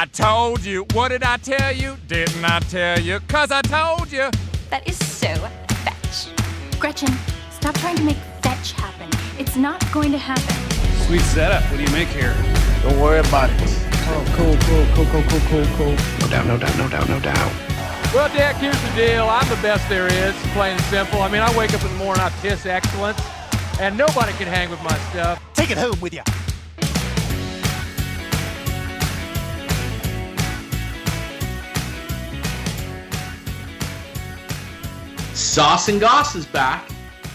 I told you. What did I tell you? Didn't I tell you? Cause I told you. That is so fetch. Gretchen, stop trying to make fetch happen. It's not going to happen. Sweet setup. What do you make here? Don't worry about it. Oh, cool, cool, cool, cool, cool, cool, cool. No doubt, no doubt, no doubt, no doubt. Well, Dick, here's the deal. I'm the best there is, plain and simple. I mean, I wake up in the morning, I piss excellence, and nobody can hang with my stuff. Take it home with you. Sauce and Goss is back.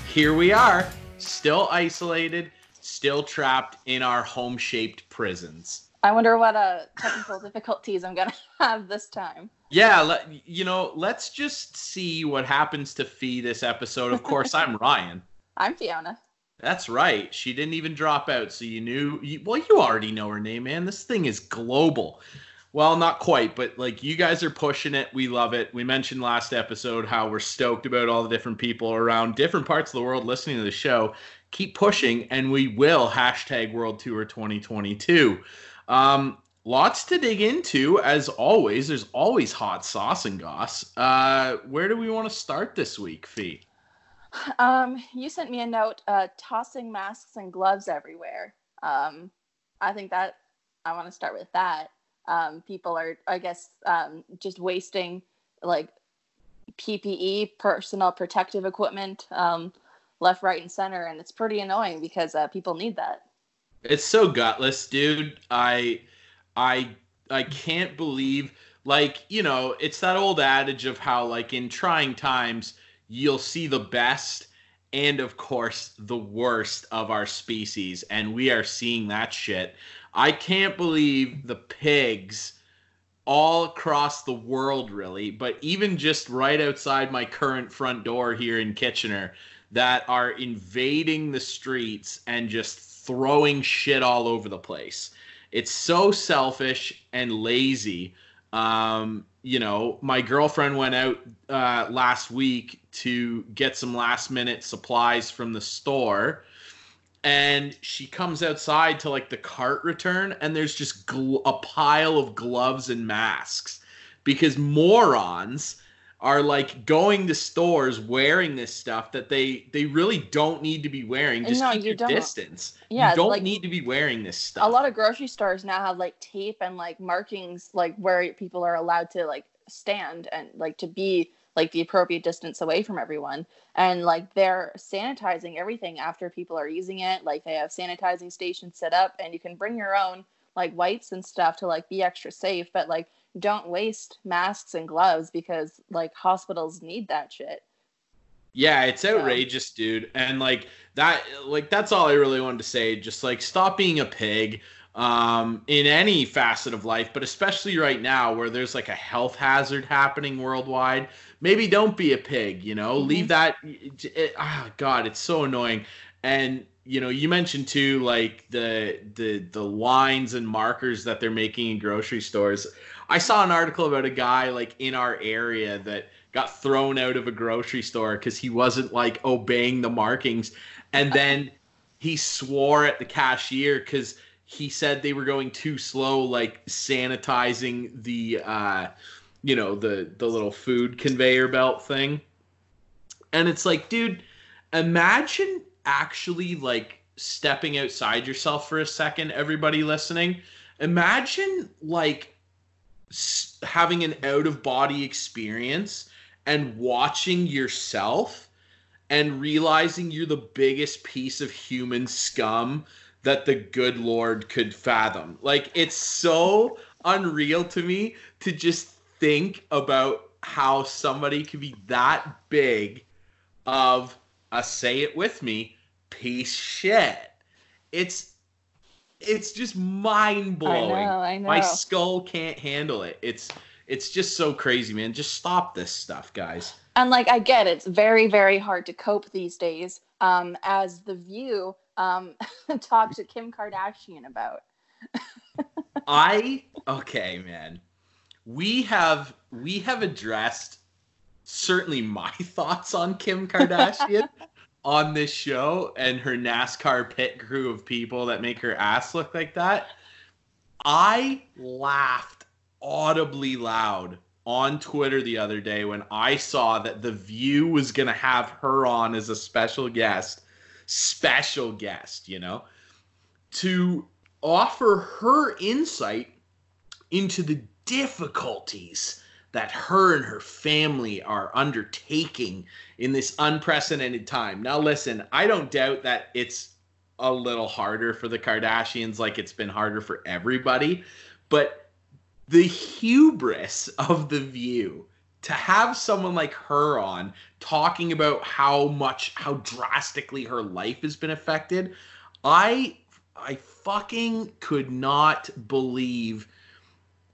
Here we are, still isolated, still trapped in our home shaped prisons. I wonder what uh, technical difficulties I'm going to have this time. Yeah, let, you know, let's just see what happens to Fee this episode. Of course, I'm Ryan. I'm Fiona. That's right. She didn't even drop out, so you knew. You, well, you already know her name, man. This thing is global. Well, not quite, but like you guys are pushing it. We love it. We mentioned last episode how we're stoked about all the different people around different parts of the world listening to the show. Keep pushing, and we will hashtag World Tour 2022. Um, lots to dig into, as always. There's always hot sauce and goss. Uh, where do we want to start this week, Fee? Um, you sent me a note uh, tossing masks and gloves everywhere. Um, I think that I want to start with that. Um, people are, I guess, um, just wasting like PPE, personal protective equipment, um, left, right, and center, and it's pretty annoying because uh, people need that. It's so gutless, dude. I, I, I can't believe. Like you know, it's that old adage of how like in trying times you'll see the best and of course the worst of our species and we are seeing that shit i can't believe the pigs all across the world really but even just right outside my current front door here in kitchener that are invading the streets and just throwing shit all over the place it's so selfish and lazy um, you know, my girlfriend went out uh, last week to get some last minute supplies from the store. And she comes outside to like the cart return, and there's just gl- a pile of gloves and masks because morons are like going to stores wearing this stuff that they they really don't need to be wearing. Just No, keep you your distance. Yeah, you don't like- need to be wearing this stuff. A lot of grocery stores now have like tape and like markings like where people are allowed to like stand and like to be like the appropriate distance away from everyone. And like they're sanitizing everything after people are using it. Like they have sanitizing stations set up and you can bring your own like wipes and stuff to like be extra safe. But like don't waste masks and gloves because like hospitals need that shit. Yeah, it's outrageous, dude. And like that like that's all I really wanted to say. Just like stop being a pig um in any facet of life, but especially right now where there's like a health hazard happening worldwide. Maybe don't be a pig, you know? Leave that it, ah god, it's so annoying. And you know, you mentioned too like the the the lines and markers that they're making in grocery stores. I saw an article about a guy like in our area that got thrown out of a grocery store because he wasn't like obeying the markings and then he swore at the cashier because he said they were going too slow like sanitizing the uh you know the the little food conveyor belt thing. And it's like dude imagine actually like stepping outside yourself for a second everybody listening. Imagine like having an out of body experience and watching yourself and realizing you're the biggest piece of human scum that the good lord could fathom. Like it's so unreal to me to just think about how somebody could be that big of a say it with me piece shit. It's it's just mind blowing I know, I my skull can't handle it. It's it's just so crazy man. Just stop this stuff guys. And like i get it's very very hard to cope these days um as the view um talked to kim kardashian about I okay, man. We have we have addressed certainly my thoughts on Kim Kardashian on this show and her NASCAR pit crew of people that make her ass look like that. I laughed audibly loud on Twitter the other day when I saw that The View was going to have her on as a special guest, special guest, you know, to offer her insight into the difficulties that her and her family are undertaking in this unprecedented time. Now, listen, I don't doubt that it's a little harder for the Kardashians, like it's been harder for everybody, but the hubris of the view to have someone like her on talking about how much how drastically her life has been affected i i fucking could not believe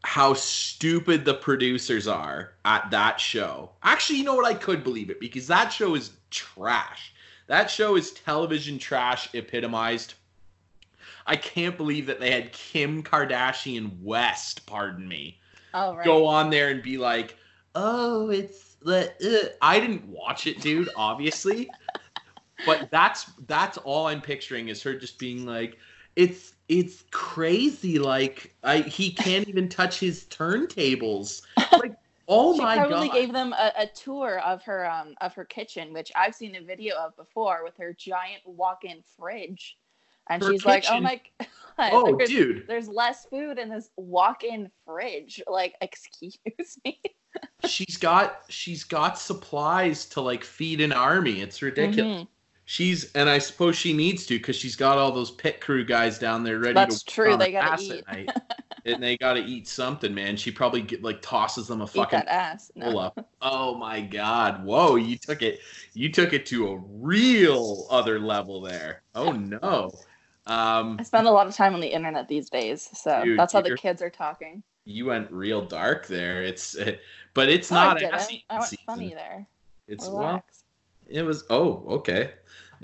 how stupid the producers are at that show. Actually, you know what? I could believe it because that show is trash. That show is television trash epitomized. I can't believe that they had Kim Kardashian West, pardon me, Oh right. go on there and be like, "Oh, it's the." Uh. I didn't watch it, dude. Obviously, but that's that's all I'm picturing is her just being like, "It's it's crazy. Like I he can't even touch his turntables. Like, oh she my probably god." gave them a, a tour of her um of her kitchen, which I've seen a video of before with her giant walk-in fridge, and Her she's like, "Oh my god, oh, there's, dude. there's less food in this walk-in fridge." Like, excuse me. She's got she's got supplies to like feed an army. It's ridiculous. Mhm. She's and I suppose she needs to because she's got all those pit crew guys down there ready That's to true, they gotta eat. and they got to eat something, man. She probably get, like tosses them a Eat fucking that ass. No. up. Oh my god! Whoa, you took it. You took it to a real other level there. Oh no. Um, I spend a lot of time on the internet these days, so Dude, that's how the kids are talking. You went real dark there. It's, it, but it's No, not I didn't. I went season. funny there. It's well, It was oh okay.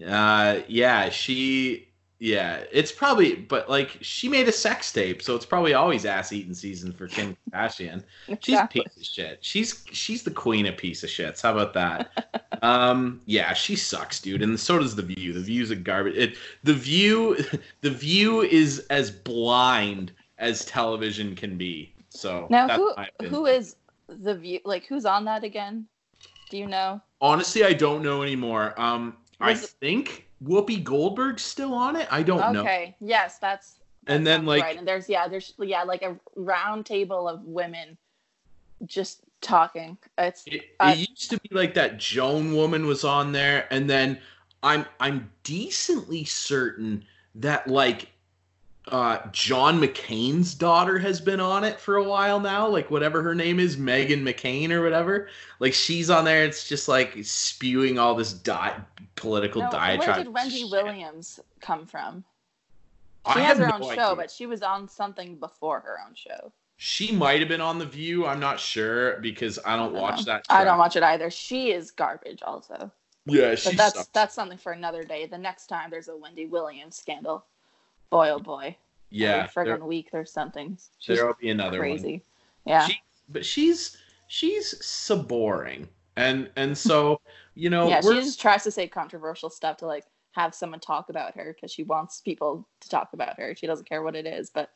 Uh yeah, she yeah, it's probably but like she made a sex tape, so it's probably always ass eating season for Kim Kardashian. She's Exactly. a piece of shit. She's she's the queen of piece of shits. How about that? um yeah, she sucks, dude. And so does the view. The view's a garbage. It the view the view is as blind as television can be. So Now, who who is the view? Like, who's on that again? Do you know? Honestly, I don't know anymore. Um, I Was- think Whoopi Goldberg's still on it. I don't know. Okay. Yes, that's. that And then, like- right. and there's yeah, there's yeah, like a round table of women just talking. It's It, it I- used to be like that Joan woman was on there, and then I'm I'm decently certain that like uh John McCain's daughter has been on it for a while now, like whatever her name is, Meghan McCain or whatever. Like she's on there, it's just like spewing all this di- political no, diatribe. where did Wendy Shit. Williams come from? I She has have her own no show, idea. but she was on something before her own show. She might have been on The View. I'm not sure because I don't I watch know. that. I don't watch it either. She is garbage, also. Yeah, she But that's sucks. that's something for another day. The next time there's a Wendy Williams scandal, boy oh boy, yeah, every friggin' week there's something. She's there'll be another one. crazy. Yeah. She, but she's she's so boring, and and so you know yeah, she just tries to say controversial stuff to like have someone talk about her because she wants people to talk about her. She doesn't care what it is, but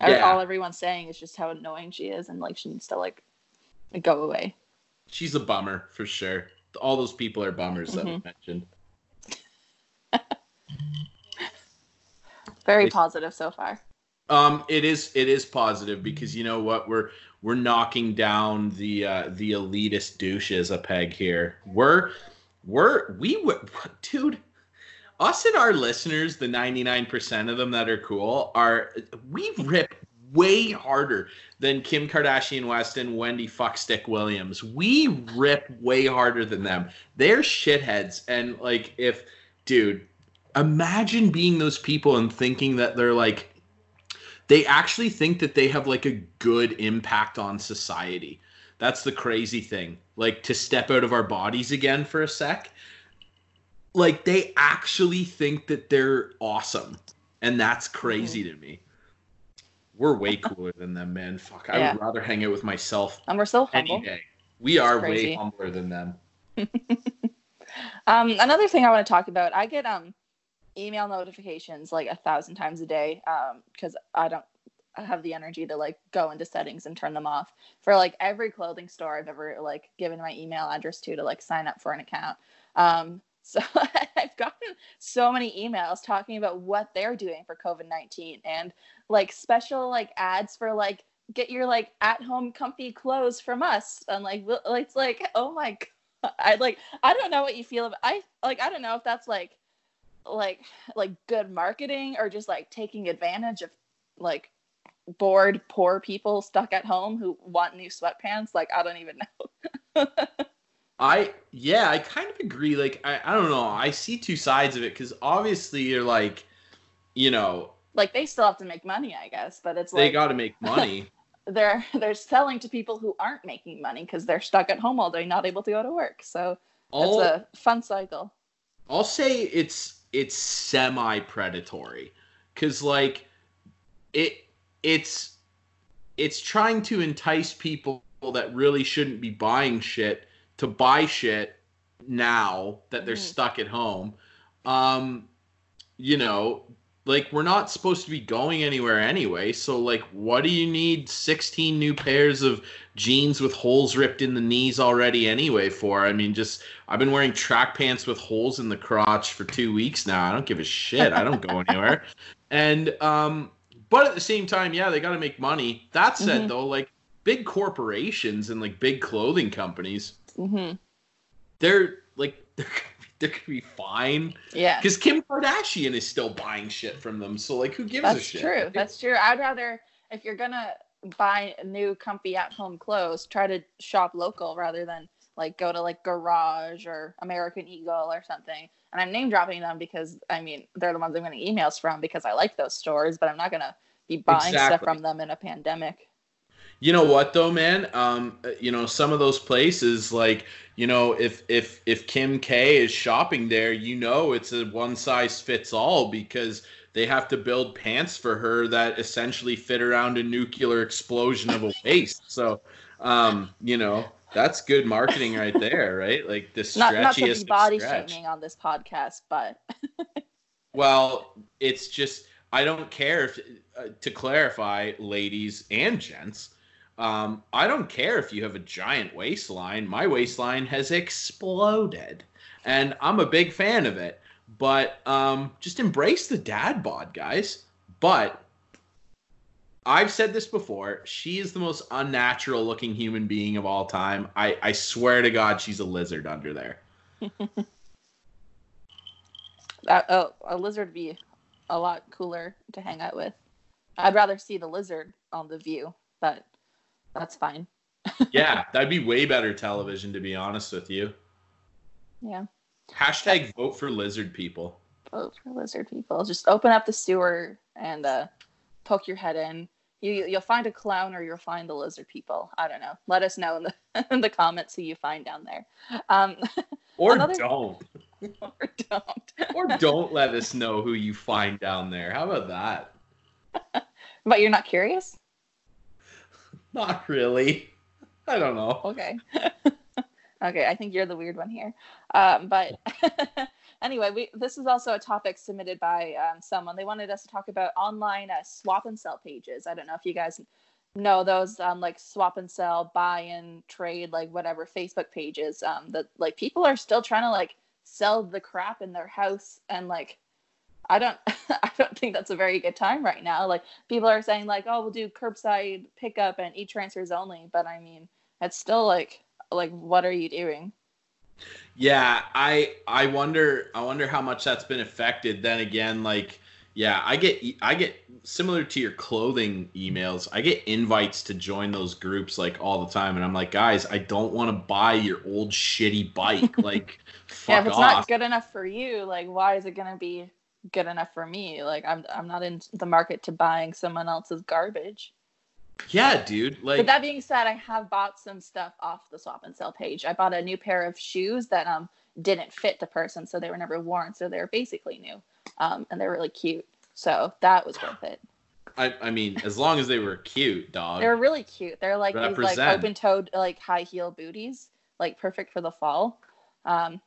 Yeah. all everyone's saying is just how annoying she is, and like she needs to like go away. she's a bummer for sure. All those people are bummers that we mm-hmm. mentioned. Very It's- positive so far. Um, it is it is positive because you know what we're we're knocking down the uh, the elitist douches a peg here. We're we're we were dude. Us and our listeners, the ninety nine percent of them that are cool, are we rip way harder than Kim Kardashian West and Wendy Fuckstick Williams. We rip way harder than them. They're shitheads, and like if dude, imagine being those people and thinking that they're like they actually think that they have like a good impact on society. That's the crazy thing. Like to step out of our bodies again for a sec. Like they actually think that they're awesome. And that's crazy to me. We're way cooler than them, man. Fuck. I Yeah. would rather hang out with myself And we're so humble. day. We are way humbler than them. Um, another thing I want to talk about, I get um email notifications like a thousand times a day um because I don't have the energy to like go into settings and turn them off for like every clothing store I've ever like given my email address to to like sign up for an account. Um, so I've gotten so many emails talking about what they're doing for COVID 19 and like special like ads for like get your like at home comfy clothes from us. And like it's like, oh my god. I like I don't know what you feel about I like I don't know if that's like like like good marketing or just like taking advantage of like bored poor people stuck at home who want new sweatpants. Like I don't even know. I yeah, I kind of agree. Like I, I don't know. I see two sides of it because obviously you're like, you know, like they still have to make money, I guess, but it's they like they got to make money. they're they're selling to people who aren't making money because they're stuck at home all day, not able to go to work. So All it's a fun cycle. I'll say it's it's semi predatory because like it it's it's trying to entice people that really shouldn't be buying shit to buy shit now that they're Mhm. stuck at home. Um, you know, like we're not supposed to be going anywhere anyway. So like, what do you need 16 new pairs of jeans with holes ripped in the knees already anyway for? I mean, just I've been wearing track pants with holes in the crotch for two weeks now. I don't give a shit. I don't go anywhere. And um, but at the same time, yeah, they got to make money. That said, Mhm. though, like big corporations and like big clothing companies, hmm they're like they're they're gonna be fine Yeah, because Kim Kardashian is still buying shit from them. So like, who gives a shit? that's true. That's true. I'd rather if you're gonna buy new comfy at home clothes, try to shop local rather than like go to like Garage or American Eagle or something. And I'm name dropping them because I mean they're the ones I'm getting emails from because I like those stores, but I'm not gonna be buying stuff from them in a pandemic. You know what though, man? Um, uh, you know some of those places, like you know, if if if Kim K is shopping there, you know it's a one size fits all because they have to build pants for her that essentially fit around a nuclear explosion of a waist. So, um, you know, that's good marketing right there, right? Like the Not not to stretchiest be body stretch. shaming on this podcast, but Well, it's just I don't care if uh, to clarify, ladies and gents. Um, I don't care if you have a giant waistline. My waistline has exploded, and I'm a big fan of it. But um, just embrace the dad bod, guys. But I've said this before. She is the most unnatural looking human being of all time. I, I swear to God, she's a lizard under there. uh, oh, a lizard be a lot cooler to hang out with. I'd rather see the lizard on the view, but that's fine. yeah, that'd be way better television, to be honest with you. Yeah. Hashtag vote for lizard people. Vote for lizard people. Just open up the sewer and uh, poke your head in. You you'll find a clown or you'll find the lizard people. I don't know. Let us know in the in the comments who you find down there. Um, Or Another- don't. or don't. Or don't let us know who you find down there. How about that? But you're not curious? Not really. I don't know. Okay. okay, I think you're the weird one here. Um, but anyway, we this is also a topic submitted by um, someone. They wanted us to talk about online uh, swap and sell pages. I don't know if you guys know those um, like swap and sell, buy and trade, like whatever Facebook pages. Um, that like people are still trying to like sell the crap in their house and like I don't I don't think that's a very good time right now. Like people are saying like, oh, we'll do curbside pickup and e-transfers only, but I mean, it's still like like what are you doing? Yeah, I I wonder I wonder how much that's been affected. Then again, like yeah, I get I get similar to your clothing emails. I get invites to join those groups like all the time, and I'm like, guys, I don't want to buy your old shitty bike. Like, yeah, if it's off. not good enough for you, like why is it gonna be good enough for me? Like I'm I'm not in the market to buying someone else's garbage. yeah, dude. Like, but that being said, I have bought some stuff off the swap and sell page. I bought a new pair of shoes that um didn't fit the person, so they were never worn, so they were basically new, um, and they're really cute. So that was worth it. I, I mean, as long as they were cute, dog. They're really cute. They're like these like open-toed like high heel booties, like perfect for the fall. Um,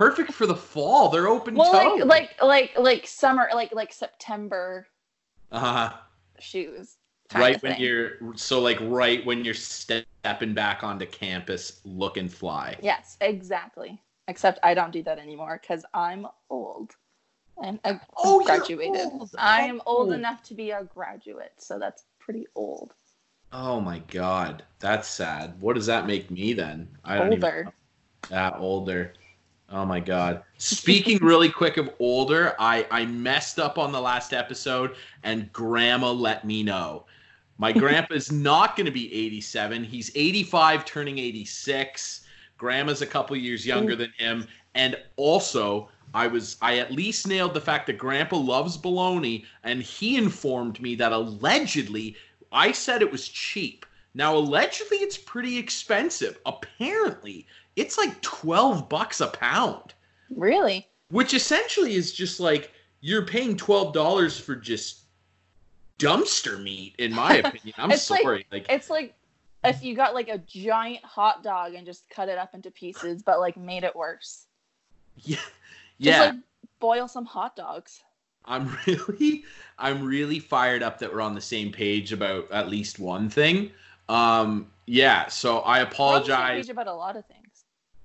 perfect for the fall. They're open well, toe. like like like like summer, like like September uh, huh. shoes. Right when thing. you're so like right when you're stepping back onto campus look and fly. Yes, exactly. Except I don't do that anymore because I'm old. I'm I Oh, graduated. old. I am old Oh. enough to be a graduate, so that's pretty old. Oh my god, that's sad. What does that make me then? I don't even Older. Yeah, older. Oh my god. Speaking really quick of older, I I messed up on the last episode and grandma let me know. My grandpa's not going to be 87. He's 85 turning 86. Grandma's a couple years younger than him and also I was I at least nailed the fact that grandpa loves bologna and he informed me that allegedly I said it was cheap. Now allegedly it's pretty expensive. Apparently it's like 12 bucks a pound, Really? which essentially is just like you're paying $12 for just dumpster meat in my opinion. I'm It's like- sorry. Like, It's like if you got like a giant hot dog and just cut it up into pieces, but like made it worse. yeah. Just Yeah. like boil some hot dogs. I'm really I'm really fired up that we're on the same page about at least one thing. Um yeah, so I We're on the same apologize. about a lot of things.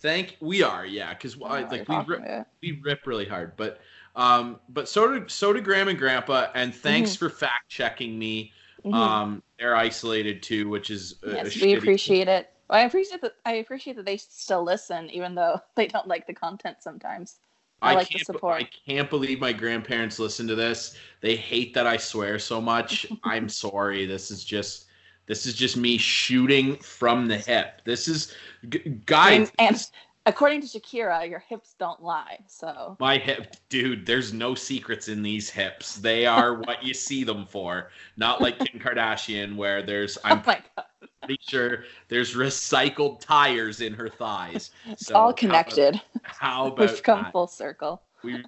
Thank we are, yeah, cuz I don't know what like we rip, we rip really hard, but um but so did so did Graham and Grandpa and thanks Mm-hmm. for fact checking me. Mhm. Um they're isolated too, which is a, a yes, we appreciate it. I appreciate that. I appreciate that they still listen, even though they don't like the content sometimes. I like the support. I can't believe my grandparents listen to this. They hate that I swear so much. I'm sorry. This is just this is just me shooting from the hip. This is g- guys. and, and according to Shakira, your hips don't lie. So my hip, dude. There's no secrets in these hips. They are what you see them for. Not like Kim Kardashian, where there's oh I'm oh pretty sure there's recycled tires in her thighs. it's So all how about- connected. How about, We've come that? full circle. We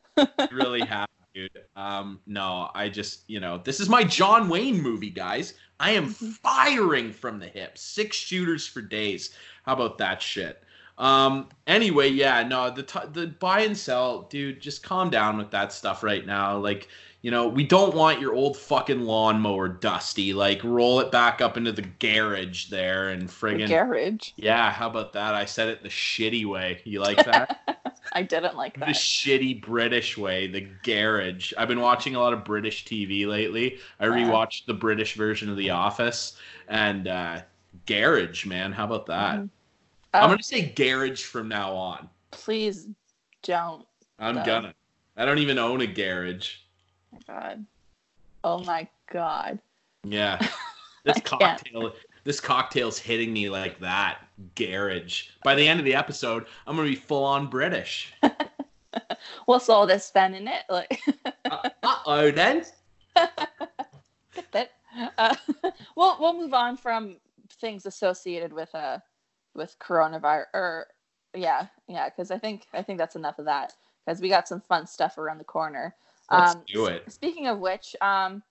really have, dude. Um, no, I just, you know, this is my John Wayne movie, guys. I am Mm-hmm. firing from the hip. Six shooters for days. How about that shit? Um, anyway, yeah, no, the t- the buy and sell, dude, just calm down with that stuff right now. Like, you know, we don't want your old fucking lawnmower dusty. Like, roll it back up into the garage there and The friggin' garage. yeah. How about that? I said it the shitty way. You like that? I didn't like that. the shitty British way, the garage. I've been watching a lot of British TV lately. I rewatched the British version of The Office and uh, garage, man. How about that? Mhm. I'm Oh, gonna say garage from now on. please don't. I'm gonna. I don't even own a garage. Oh my god. Oh my god. Yeah. This I can't. cocktail this cocktail's hitting me like that. Garage. By the end of the episode, I'm gonna be full on British. What's all this then in it? Like uh oh then. that. Uh, we'll we'll move on from things associated with uh with coronavirus or yeah yeah because I think I think that's enough of that because we got some fun stuff around the corner. Let's um, do it. Speaking of which, um,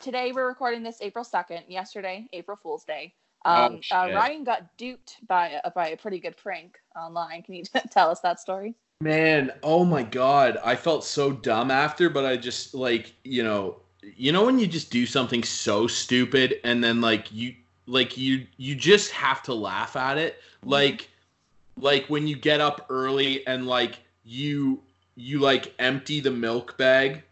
today we're recording this April second. Yesterday, April Fool's Day. Oh, Um, uh. Ryan got duped by a, by a pretty good prank online. Can you tell us that story? Man, oh my god, I felt so dumb after, but I just like, you know, you know when you just do something so stupid and then like you like you you just have to laugh at it. Like like when you get up early and like you you like empty the milk bag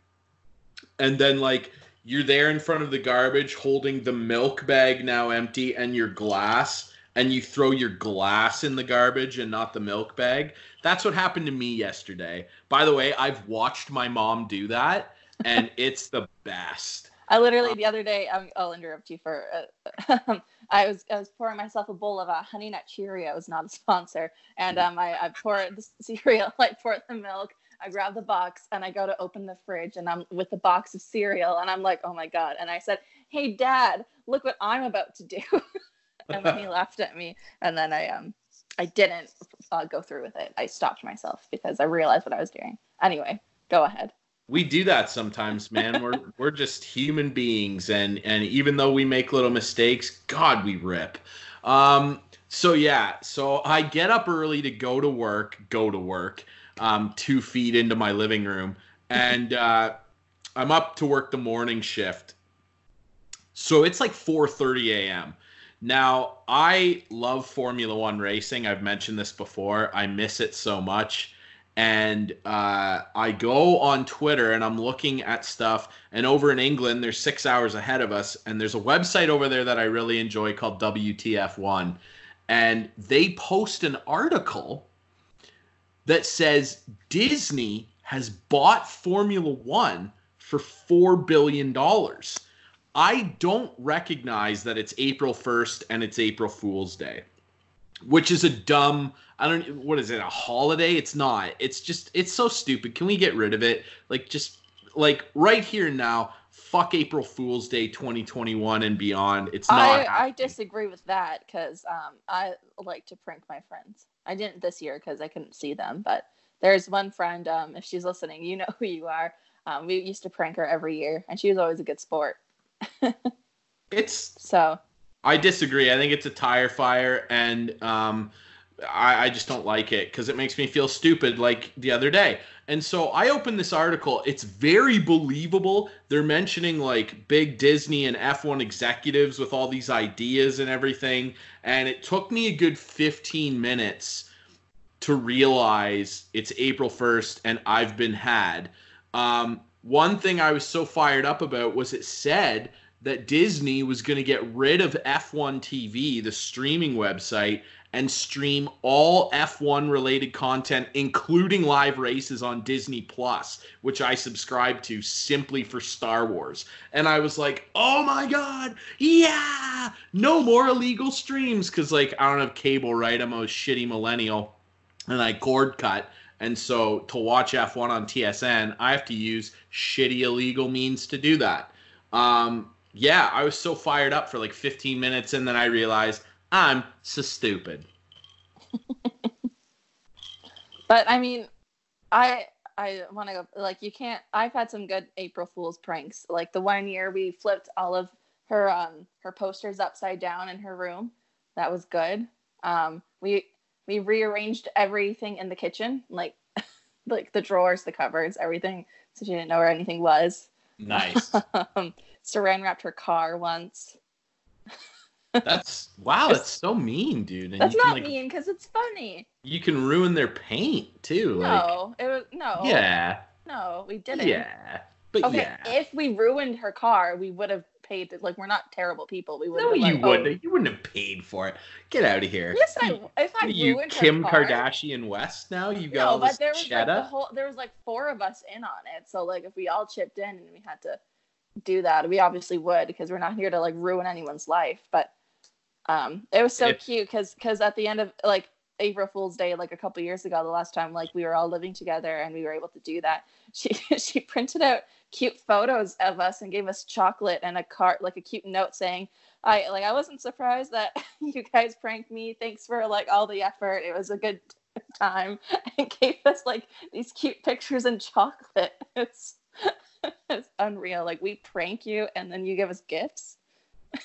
and then like you're there in front of the garbage holding the milk bag now empty and your glass and you throw your glass in the garbage and not the milk bag. That's what happened to me yesterday. By the way, I've watched my mom do that and it's the best. I literally the other day. Um, I'll interrupt you for. Uh, I was I was pouring myself a bowl of uh, Honey Nut Cheerios, not a sponsor, and um, I I pour the cereal, I pour the milk, I grab the box, and I go to open the fridge, and I'm with the box of cereal, and I'm like, oh my god! And I said, hey Dad, look what I'm about to do, and then he laughed at me, and then I um I didn't uh, go through with it. I stopped myself because I realized what I was doing. Anyway, go ahead. We do that sometimes, man. We're we're just human beings and and even though we make little mistakes, god we rip. Um so yeah, so I get up early to go to work, go to work, um 2 feet into my living room and uh I'm up to work the morning shift. So it's like 4:30 a.m. Now, I love Formula 1 racing. I've mentioned this before. I miss it so much. And uh, I go on Twitter and I'm looking at stuff. And over in England, they're six hours ahead of us. And there's a website over there that I really enjoy called WTF1. And they post an article that says Disney has bought Formula One for $4 billion. I don't recognize that it's April 1st and it's April Fool's Day, which is a dumb, I don't, what is it, a holiday? It's not. It's just, it's so stupid. Can we get rid of it? Like, just, like, right here now, fuck April Fool's Day 2021 and beyond. It's not. I, I disagree with that because um, I like to prank my friends. I didn't this year because I couldn't see them, but there's one friend. Um, if she's listening, you know who you are. Um, we used to prank her every year, and she was always a good sport. It's So I disagree. I think it's a tire fire, and um, I, I just don't like it because it makes me feel stupid, like the other day. And so I opened this article. It's very believable. They're mentioning like big Disney and F1 executives with all these ideas and everything. And it took me a good 15 minutes to realize it's April 1st and I've been had. Um, one thing I was so fired up about was it said that Disney was going to get rid of F1 TV, the streaming website, and stream all F1 related content, including live races on Disney Plus, which I subscribe to simply for Star Wars. And I was like, oh my God, yeah, no more illegal streams. Cause like, I don't have cable, right? I'm a shitty millennial and I cord cut. And so to watch F1 on TSN, I have to use shitty illegal means to do that. Um, yeah, I was so fired up for like 15 minutes, and then I realized I'm so stupid. But I mean, I I want to go like you can't. I've had some good April Fool's pranks. Like the one year we flipped all of her um her posters upside down in her room. That was good. Um, we we rearranged everything in the kitchen, like like the drawers, the cupboards, everything, so she didn't know where anything was. Nice. um, Saran wrapped her car once. That's wow. That's so mean, dude. And That's you can, not like, mean because it's funny. You can ruin their paint too. No, it was no. Yeah, No, we didn't. yeah, but Okay, yeah. if we ruined her car, we would have paid. Like we're not terrible people. We would. no, have you like, oh, wouldn't. You wouldn't have paid for it. Get out of here. Yes, I. If I are you Kim car, Kardashian West now? You got No, all this but there was like the whole. There was like four of us in on it. So like, if we all chipped in and we had to do that, we obviously would because we're not here to like ruin anyone's life. But um, it was so If- cute because because at the end of like April Fool's Day, like a couple years ago, the last time like we were all living together and we were able to do that, she she printed out cute photos of us and gave us chocolate and a card like a cute note saying I like I wasn't surprised that you guys pranked me. Thanks for like all the effort. It was a good time and gave us like these cute pictures and chocolate. It's it's unreal. Like we prank you and then you give us gifts.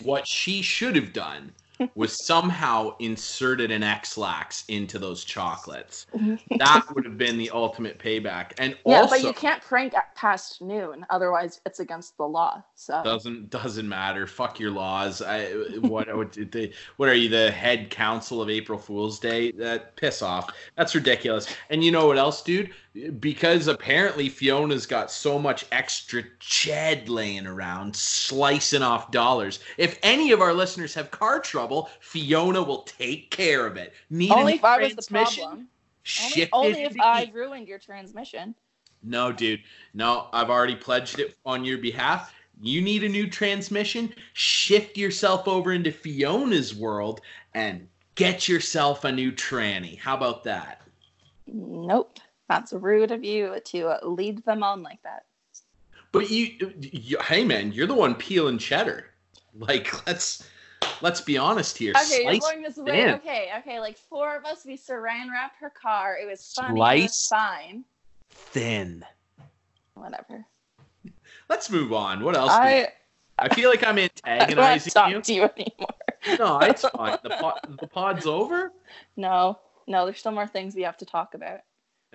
what she should have done was somehow inserted an Ex-Lax into those chocolates. That would have been the ultimate payback. And also yeah, also, but you can't prank at past noon, otherwise it's against the law. So doesn't doesn't matter. Fuck your laws. I what what they, what are you the head council of April Fool's Day? That piss off. That's ridiculous. And you know what else, dude? Because apparently Fiona's got so much extra ched laying around, slicing off dollars. If any of our listeners have car trouble, Fiona will take care of it. Need a only if I was the problem. Only, only if I ruined your transmission. No, dude. No, I've already pledged it on your behalf. You need a new transmission. Shift yourself over into Fiona's world and get yourself a new tranny. How about that? Nope. That's rude of you to lead them on like that. But you, you, hey man, you're the one peeling cheddar. Like let's let's be honest here. Okay, you're Slice going this way. Okay, okay. Like four of us, we saran wrapped her car. It was funny. It was Slice. fine. thin. Whatever. Let's move on. What else? I, I feel like I'm antagonizing I don't to talk you. to you anymore. No, it's fine. The pod, the pod's over. No, no. There's still more things we have to talk about.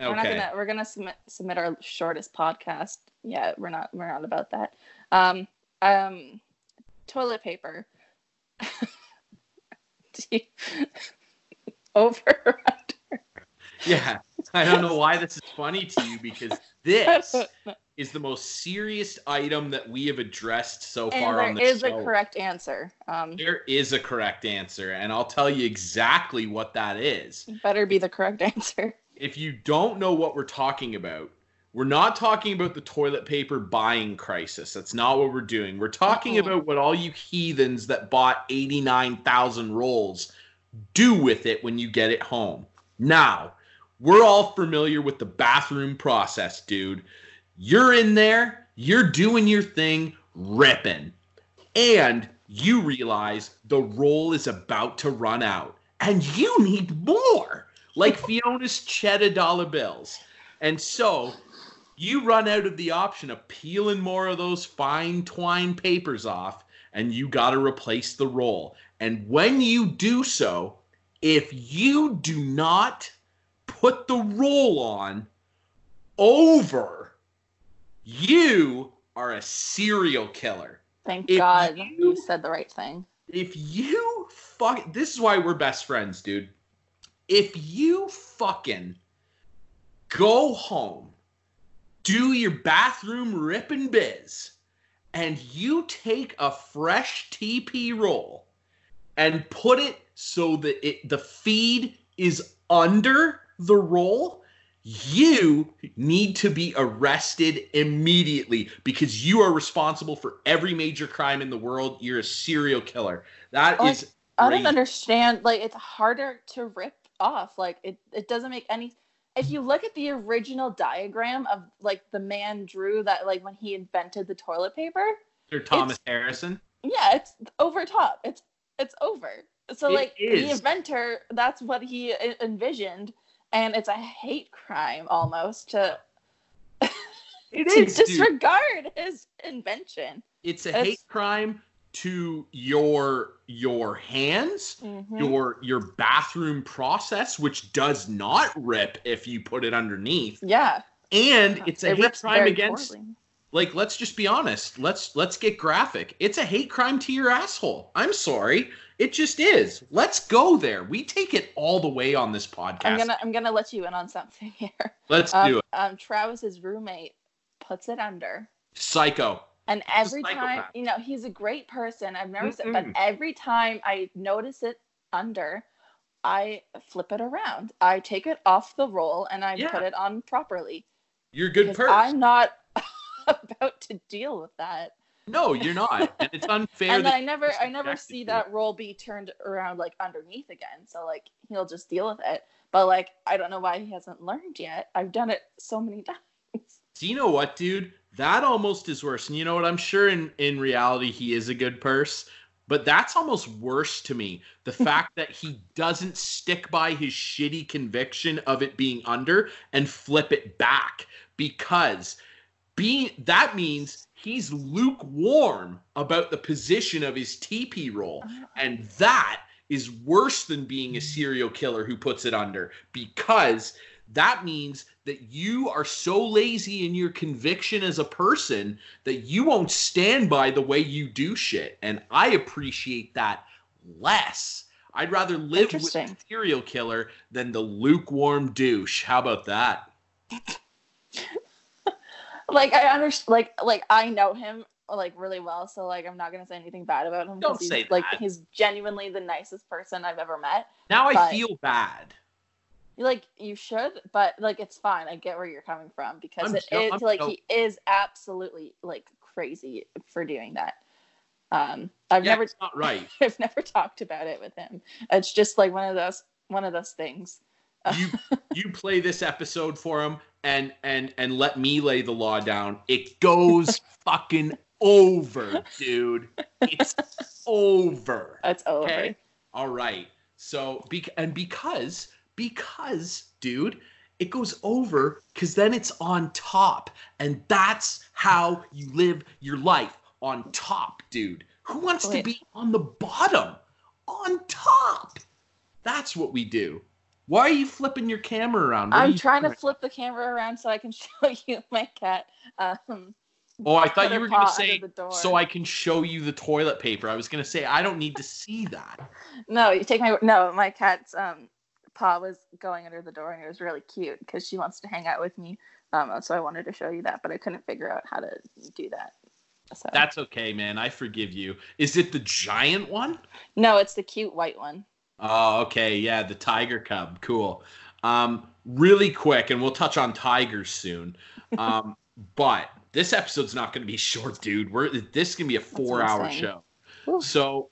We're not gonna. We're gonna submit submit our shortest podcast. Yeah, we're not. We're not about that. Um. Um. toilet paper. You- Over or under? Yeah. I don't know why this is funny to you because this is the most serious item that we have addressed so far on and the there is a correct answer. Um, There is a correct answer, and I'll tell you exactly what that is. better be the correct answer. If you don't know what we're talking about, we're not talking about the toilet paper buying crisis. That's not what we're doing. We're talking about what all you heathens that bought 89,000 rolls do with it when you get it home. Now, we're all familiar with the bathroom process, dude. You're in there, you're doing your thing, ripping. And you realize the roll is about to run out and you need more, like Fiona's cheddar dollar bills. And so you run out of the option of peeling more of those fine twine papers off and you got to replace the roll. And when you do so, if you do not put the roll on over, you are a serial killer. Thank If God you- you said the right thing. If you fuck, this is why we're best friends, dude. If you fucking go home, do your bathroom ripping biz, and you take a fresh TP roll and put it so that it the feed is under the roll, you need to be arrested immediately because you are responsible for every major crime in the world. You're a serial killer. That Like, is I don't understand. Like, it's harder to rip off. Like, it, it doesn't make any. If you look at the original diagram of like the man drew that like when he invented the toilet paper, Sir Thomas Harrison. yeah, it's over top. It's it's over. So It like the inventor, that's what he envisioned, and it's a hate crime almost to, It to is, dude. disregard his invention. It's a it's- hate crime to your your hands, Mhm. your your bathroom process, which does not rip if you put it underneath, Yeah, and it's a it hate crime against. poorly. Like, let's just be honest. Let's let's get graphic. It's a hate crime to your asshole. I'm sorry. It just is. Let's go there. We take it all the way on this podcast. I'm gonna I'm gonna let you in on something here. Let's Um, do it. um, Travis's roommate puts it under, Psycho. And every time you know he's a great person. I've never said, but every time I notice it under, I flip it around. I take it off the roll and I Yeah. put it on properly. You're a good person. I'm not about to deal with that. No, you're not. And it's unfair. and I never I never see that roll be turned around like underneath again. So like he'll just deal with it. But like I don't know why he hasn't learned yet. I've done it so many times. Do you know what, dude? That almost is worse. And you know what? I'm sure in in reality he is a good purse, but that's almost worse to me. The fact that he doesn't stick by his shitty conviction of it being under and flip it back because being that means he's lukewarm about the position of his TP roll. Uh-huh. And that is worse than being a serial killer who puts it under because that means that you are so lazy in your conviction as a person that you won't stand by the way you do shit. And I appreciate that less. I'd rather live with a serial killer than the lukewarm douche. How about that? like I understand like like I know him like really well, so like I'm not gonna say anything bad about him. Don't he's, say like that. he's genuinely the nicest person I've ever met. Now I feel bad. Like you should, but like it's fine. I get where you're coming from because I'm it is I'm like he is absolutely like crazy for doing that. Um, I've Yeah, never it's not right. I've never talked about it with him. It's just like one of those one of those things. you you play this episode for him and and and let me lay the law down it goes fucking over dude it's over It's over. okay all right so be, and because because dude it goes over because then it's on top and that's how you live your life on top dude who wants to be on the bottom on top that's what we do why are you flipping your camera around What I'm trying to flip the camera around so I can show you my cat. Um, Oh, I thought you were going to say under the door. so I can show you the toilet paper. I was going to say I don't need to see that. No, you take my no. My cat's um paw was going under the door, and it was really cute because she wants to hang out with me. Um, so I wanted to show you that, but I couldn't figure out how to do that. So That's okay, man. I forgive you. Is it the giant one? no, it's the cute white one. Oh, okay. Yeah, the tiger cub. Cool. Um, really quick, and we'll touch on tigers soon. Um, but this episode's not going to be short, dude. We're this can be a four-hour show. Whew. So,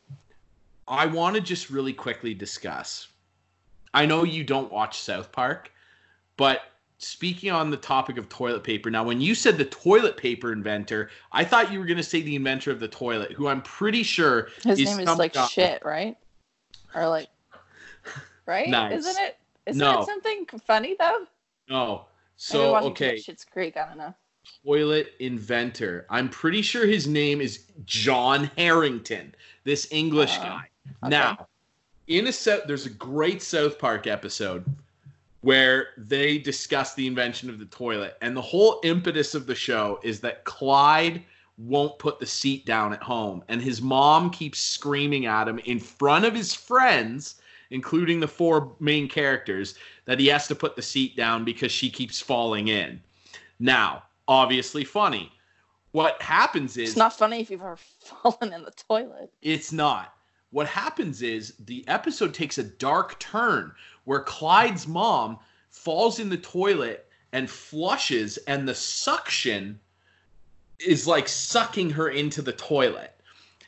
I want to just really quickly discuss. I know you don't watch South Park, but speaking on the topic of toilet paper, now when you said the toilet paper inventor, I thought you were going to say the inventor of the toilet, who I'm pretty sure His is name is some like guy- shit, right? Or like, right? Nice. Isn't it? Isn't No. it something funny though? No. So okay, Schitt's Creek. I don't know. toilet inventor. I'm pretty sure his name is John Harington, this English Oh, guy. okay. Now, in a set, there's a great South Park episode where they discuss the invention of the toilet, and the whole impetus of the show is that Clyde won't put the seat down at home, and his mom keeps screaming at him in front of his friends, including the four main characters, that he has to put the seat down because she keeps falling in. Now, obviously funny. What happens is It's not funny if you've ever fallen in the toilet. it's not. What happens is the episode takes a dark turn where Clyde's mom falls in the toilet and flushes, and the suction is like sucking her into the toilet.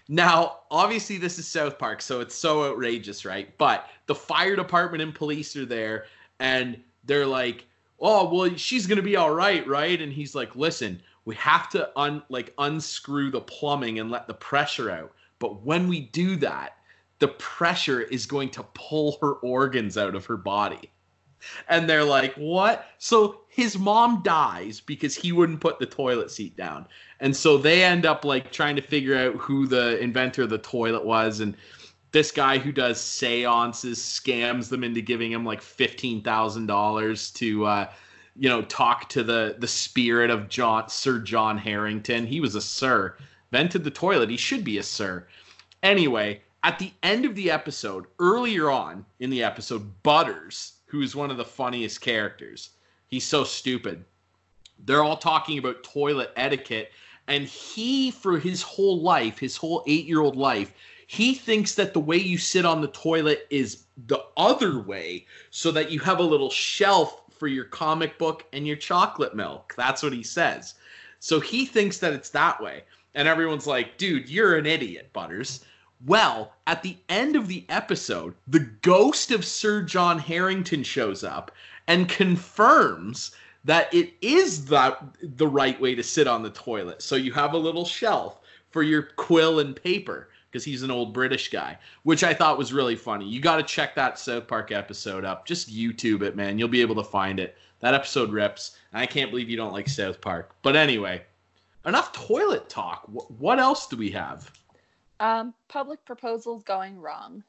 Now, obviously, this is South Park, so it's so outrageous, right? But the fire department and police are there, and they're like, "Oh, well, she's gonna be all right, right?" And he's like, "Listen, we have to un like unscrew the plumbing and let the pressure out. But when we do that, the pressure is going to pull her organs out of her body." And they're like, "What?" So his mom dies because he wouldn't put the toilet seat down. And so they end up like trying to figure out who the inventor of the toilet was and this guy who does seances scams them into giving him like $15,000 to uh you know talk to the the spirit of John Sir John Harington. He was a sir, invented the toilet. He should be a sir. Anyway, at the end of the episode, earlier on in the episode, Butters, who is one of the funniest characters, he's so stupid. They're all talking about toilet etiquette, and he, for his whole life, his whole eight year old life, he thinks that the way you sit on the toilet is the other way, so that you have a little shelf for your comic book and your chocolate milk. That's what he says. So he thinks that it's that way. And everyone's like, dude, you're an idiot, Butters. Well, at the end of the episode, the ghost of Sir John Harington shows up and confirms that it is that the right way to sit on the toilet. So you have a little shelf for your quill and paper because he's an old British guy, which I thought was really funny. You got to check that South Park episode up. Just YouTube it, man. You'll be able to find it. That episode rips. I can't believe you don't like South Park. But anyway, enough toilet talk. What else do we have? Um, public proposals going wrong.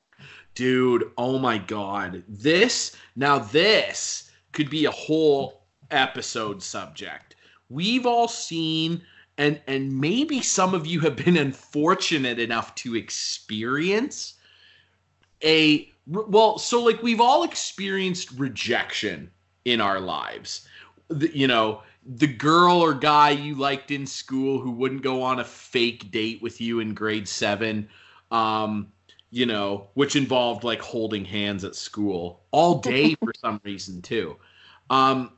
Dude, oh my god. This, now this could be a whole episode subject. We've all seen and and maybe some of you have been unfortunate enough to experience a well, so like we've all experienced rejection in our lives. You know, the girl or guy you liked in school who wouldn't go on a fake date with you in grade 7 um you know, which involved like holding hands at school all day for some reason too. Um,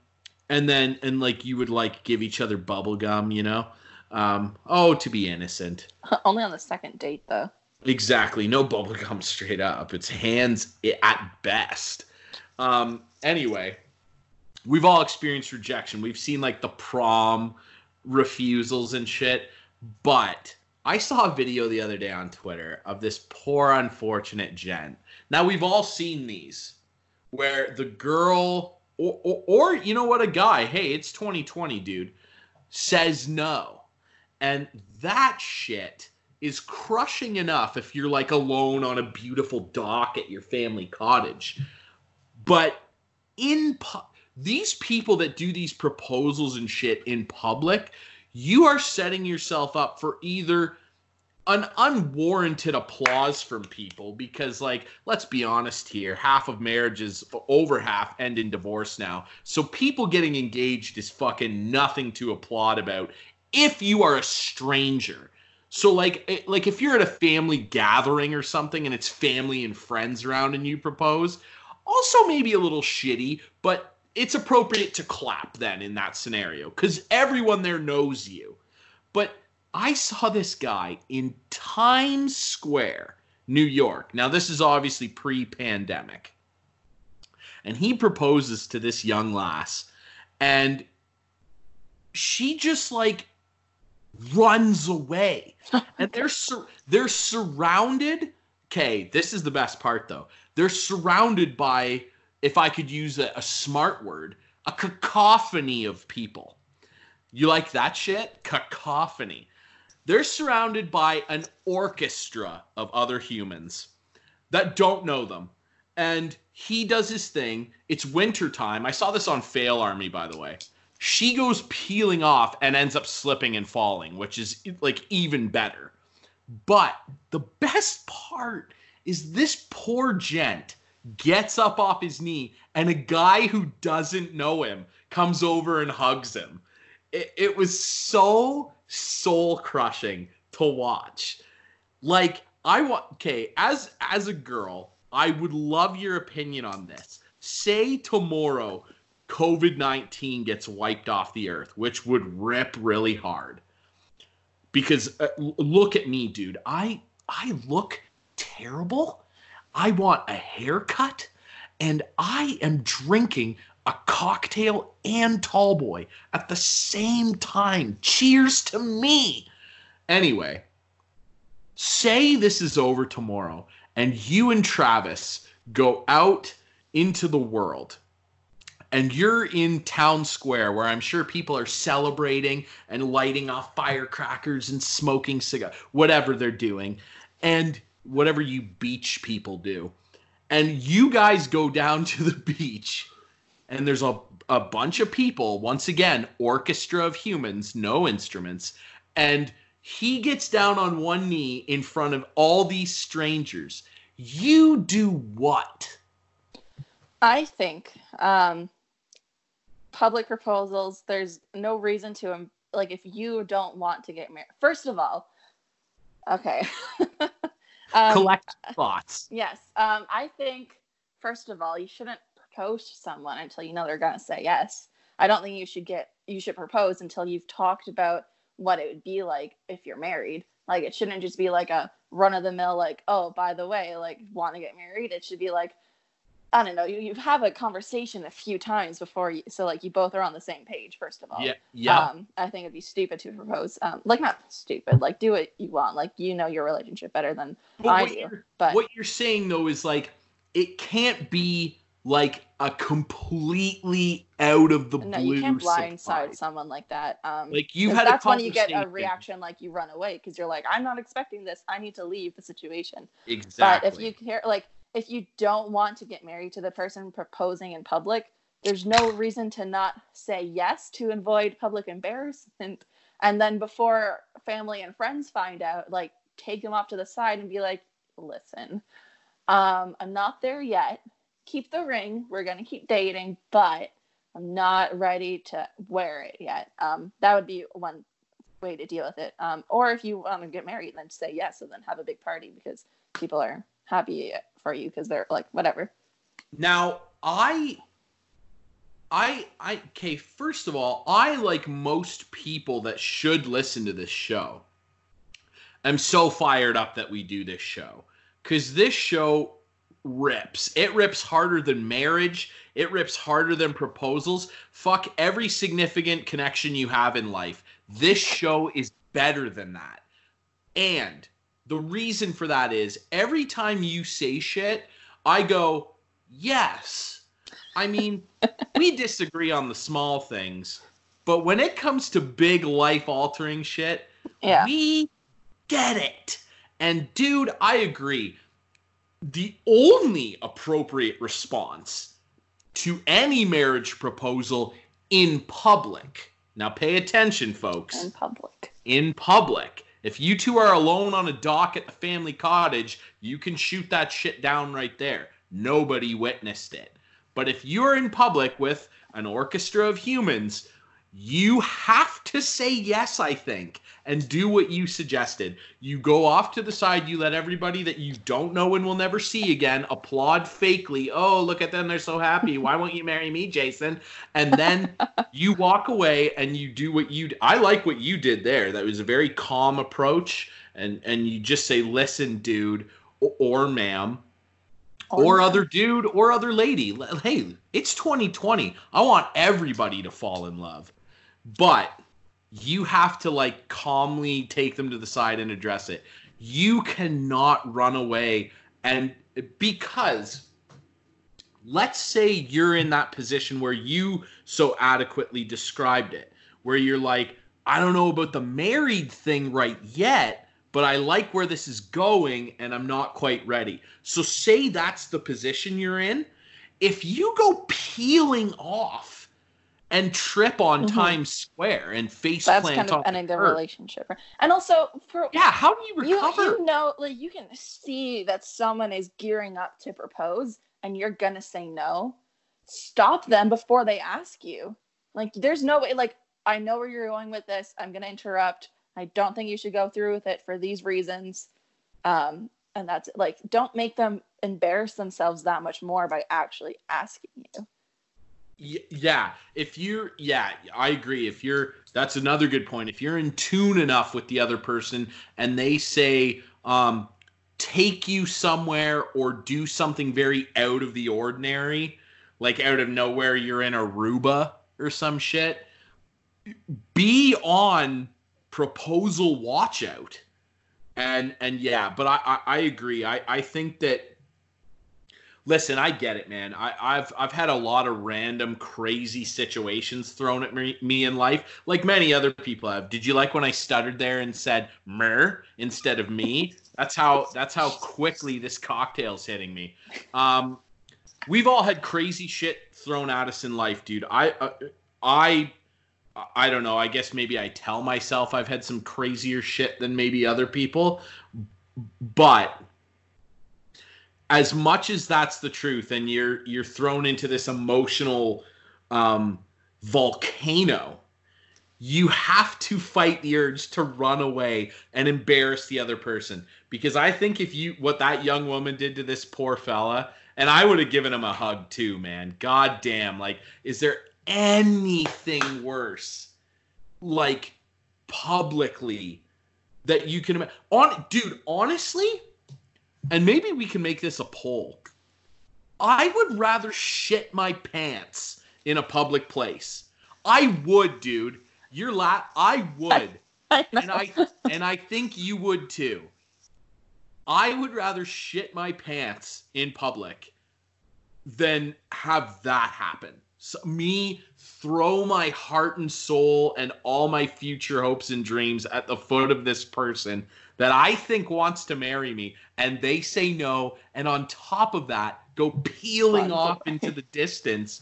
and then and like you would like give each other bubble gum, you know. Um, oh, to be innocent. Only on the second date though. Exactly. No bubble gum straight up. It's hands at best. Um, anyway, we've all experienced rejection. We've seen like the prom refusals and shit. But I saw a video the other day on Twitter of this poor unfortunate gent. Now we've all seen these where the girl or, or, or you know what a guy, hey, it's 2020, dude, says no. And that shit is crushing enough if you're like alone on a beautiful dock at your family cottage. But in pu- these people that do these proposals and shit in public, you are setting yourself up for either an unwarranted applause from people because like let's be honest here half of marriages over half end in divorce now. So people getting engaged is fucking nothing to applaud about if you are a stranger. So like eh, like if you're at a family gathering or something and it's family and friends around and you propose also maybe a little shitty but it's appropriate to clap then in that scenario cuz everyone there knows you but I saw this guy in Times Square, New York. Now, this is obviously pre pandemic. And he proposes to this young lass, and she just like runs away. and they're sur- they're surrounded. Okay, this is the best part though. They're surrounded by, if I could use a, a smart word, a cacophony of people. You like that shit? Cacophony. They're surrounded by an orchestra of other humans that don't know them. And he does his thing. It's wintertime. I saw this on FailArmy, by the way. She goes peeling off and ends up slipping and falling, which is like even better. But the best part is this poor gent gets up off his knee and a guy who doesn't know him comes over and hugs him. It, it was so soul crushing to watch. Like I want okay, as as a girl, I would love your opinion on this. Say tomorrow COVID-19 gets wiped off the earth, which would rip really hard. Because uh, look at me, dude. I I look terrible. I want a haircut and I am drinking a cocktail and tallboy at the same time. Cheers to me. Anyway, say this is over tomorrow and you and Travis go out into the world and you're in town square where I'm sure people are celebrating and lighting off firecrackers and smoking cigars, whatever they're doing, and whatever you beach people do. And you guys go down to the beach and there's a, a bunch of people once again orchestra of humans no instruments and he gets down on one knee in front of all these strangers you do what I think um, public proposals. There's no reason to like if you don't want to get married. First of all, okay. um, collect thoughts Yes. Um, I think first of all, you shouldn't propose to someone until you know they're gonna say yes. I don't think you should get you should propose until you've talked about what it would be like if you're married. Like it shouldn't just be like a run of the mill like, oh, by the way, like want to get married. It should be like I don't know, you, you have a conversation a few times before you so like you both are on the same page, first of all. yeah yeah Um, I think it'd be stupid to propose. Um, like not stupid, like do what you want. Like you know your relationship better than but I do. But what you're saying though is like it can't be like a completely out of the no, blue you can't blindside surprise. someone like that. Um, like you had that's when you get a reaction like you run away because you're like, I'm not expecting this. I need to leave the situation. exactly But if you care, like, if you don't want to get married to the person proposing in public, there's no reason to not say yes to avoid public embarrassment. And then before family and friends find out, like, take them off to the side and be like, listen, um, I'm not there yet. Keep the ring. We're gonna keep dating, but I'm not ready to wear it yet. Um, that would be one way to deal with it. Um, or if you want to get married, then say yes and then have a big party because people are happy for you because they're like whatever. Now, I I I okay, first of all, I like most people that should listen to this show. I'm so fired up that we do this show cuz this show rips. It rips harder than marriage. It rips harder than proposals. Fuck every significant connection you have in life. This show is better than that. And the reason for that is every time you say shit, I go, yes. I mean, we disagree on the small things, but when it comes to big life altering shit, Yeah. we get it. And dude, I agree. The only appropriate response to any marriage proposal in public Now pay attention, folks. in public. in public. If you two are alone on a dock at the family cottage, you can shoot that shit down right there. Nobody witnessed it. But if you're in public with an orchestra of humans, you have to say yes, I think, and do what you suggested. You go off to the side, you let everybody that you don't know and will never see again applaud fakely. Oh, look at them, they're so happy. Why won't you marry me, Jason? And then you walk away and you do what you I like what you did there. That was a very calm approach and and you just say, "Listen, dude, or, or ma'am, or other dude or other lady. Hey, it's 2020. I want everybody to fall in love. But you have to like calmly take them to the side and address it. You cannot run away and because let's say you're in that position where you so adequately described it where you're like I don't know about the married thing right yet, but I like where this is going and I'm not quite ready. So say that's the position you're in. If you go peeling off and trip on Mhm. Times Square and face That's plant kind of ending the earth, relationship. And also for Yeah, how do you you, recover? you know like you can see that someone is gearing up to propose and you're gonna say no stop them before they ask you like there's no way like i know where you're going with this i'm gonna interrupt i don't think you should go through with it for these reasons um and that's it. like don't make them embarrass themselves that much more by actually asking you yeah if you're yeah i agree. If you're that's another good point. If you're in tune enough with the other person and they say um take you somewhere or do something very out of the ordinary like out of nowhere you're in aruba or some shit be on proposal watch out. And and yeah but i i, I agree. I i think that Listen, I get it, man. I, I've I've had a lot of random crazy situations thrown at me, me in life, like many other people have. Did you like when I stuttered there and said "mer" instead of me? That's how that's how quickly this cocktail's hitting me. Um, we've all had crazy shit thrown at us in life, dude. I uh, I I don't know. I guess maybe I tell myself I've had some crazier shit than maybe other people, but as much as that's the truth and you're you're thrown into this emotional um, volcano you have to fight the urge to run away and embarrass the other person. Because i think if you what that young woman did to this poor fella and i would have given him a hug too man. God damn like is there anything worse like publicly that you can on dude honestly and maybe we can make this a poll. I would rather shit my pants in a public place. I would, dude. You're la I would. I. And I and I think you would too. I would rather shit my pants in public than have that happen. So, me throw my heart and soul and all my future hopes and dreams at the foot of this person that I think wants to marry me, and they say no, and on top of that, go peeling off into the distance,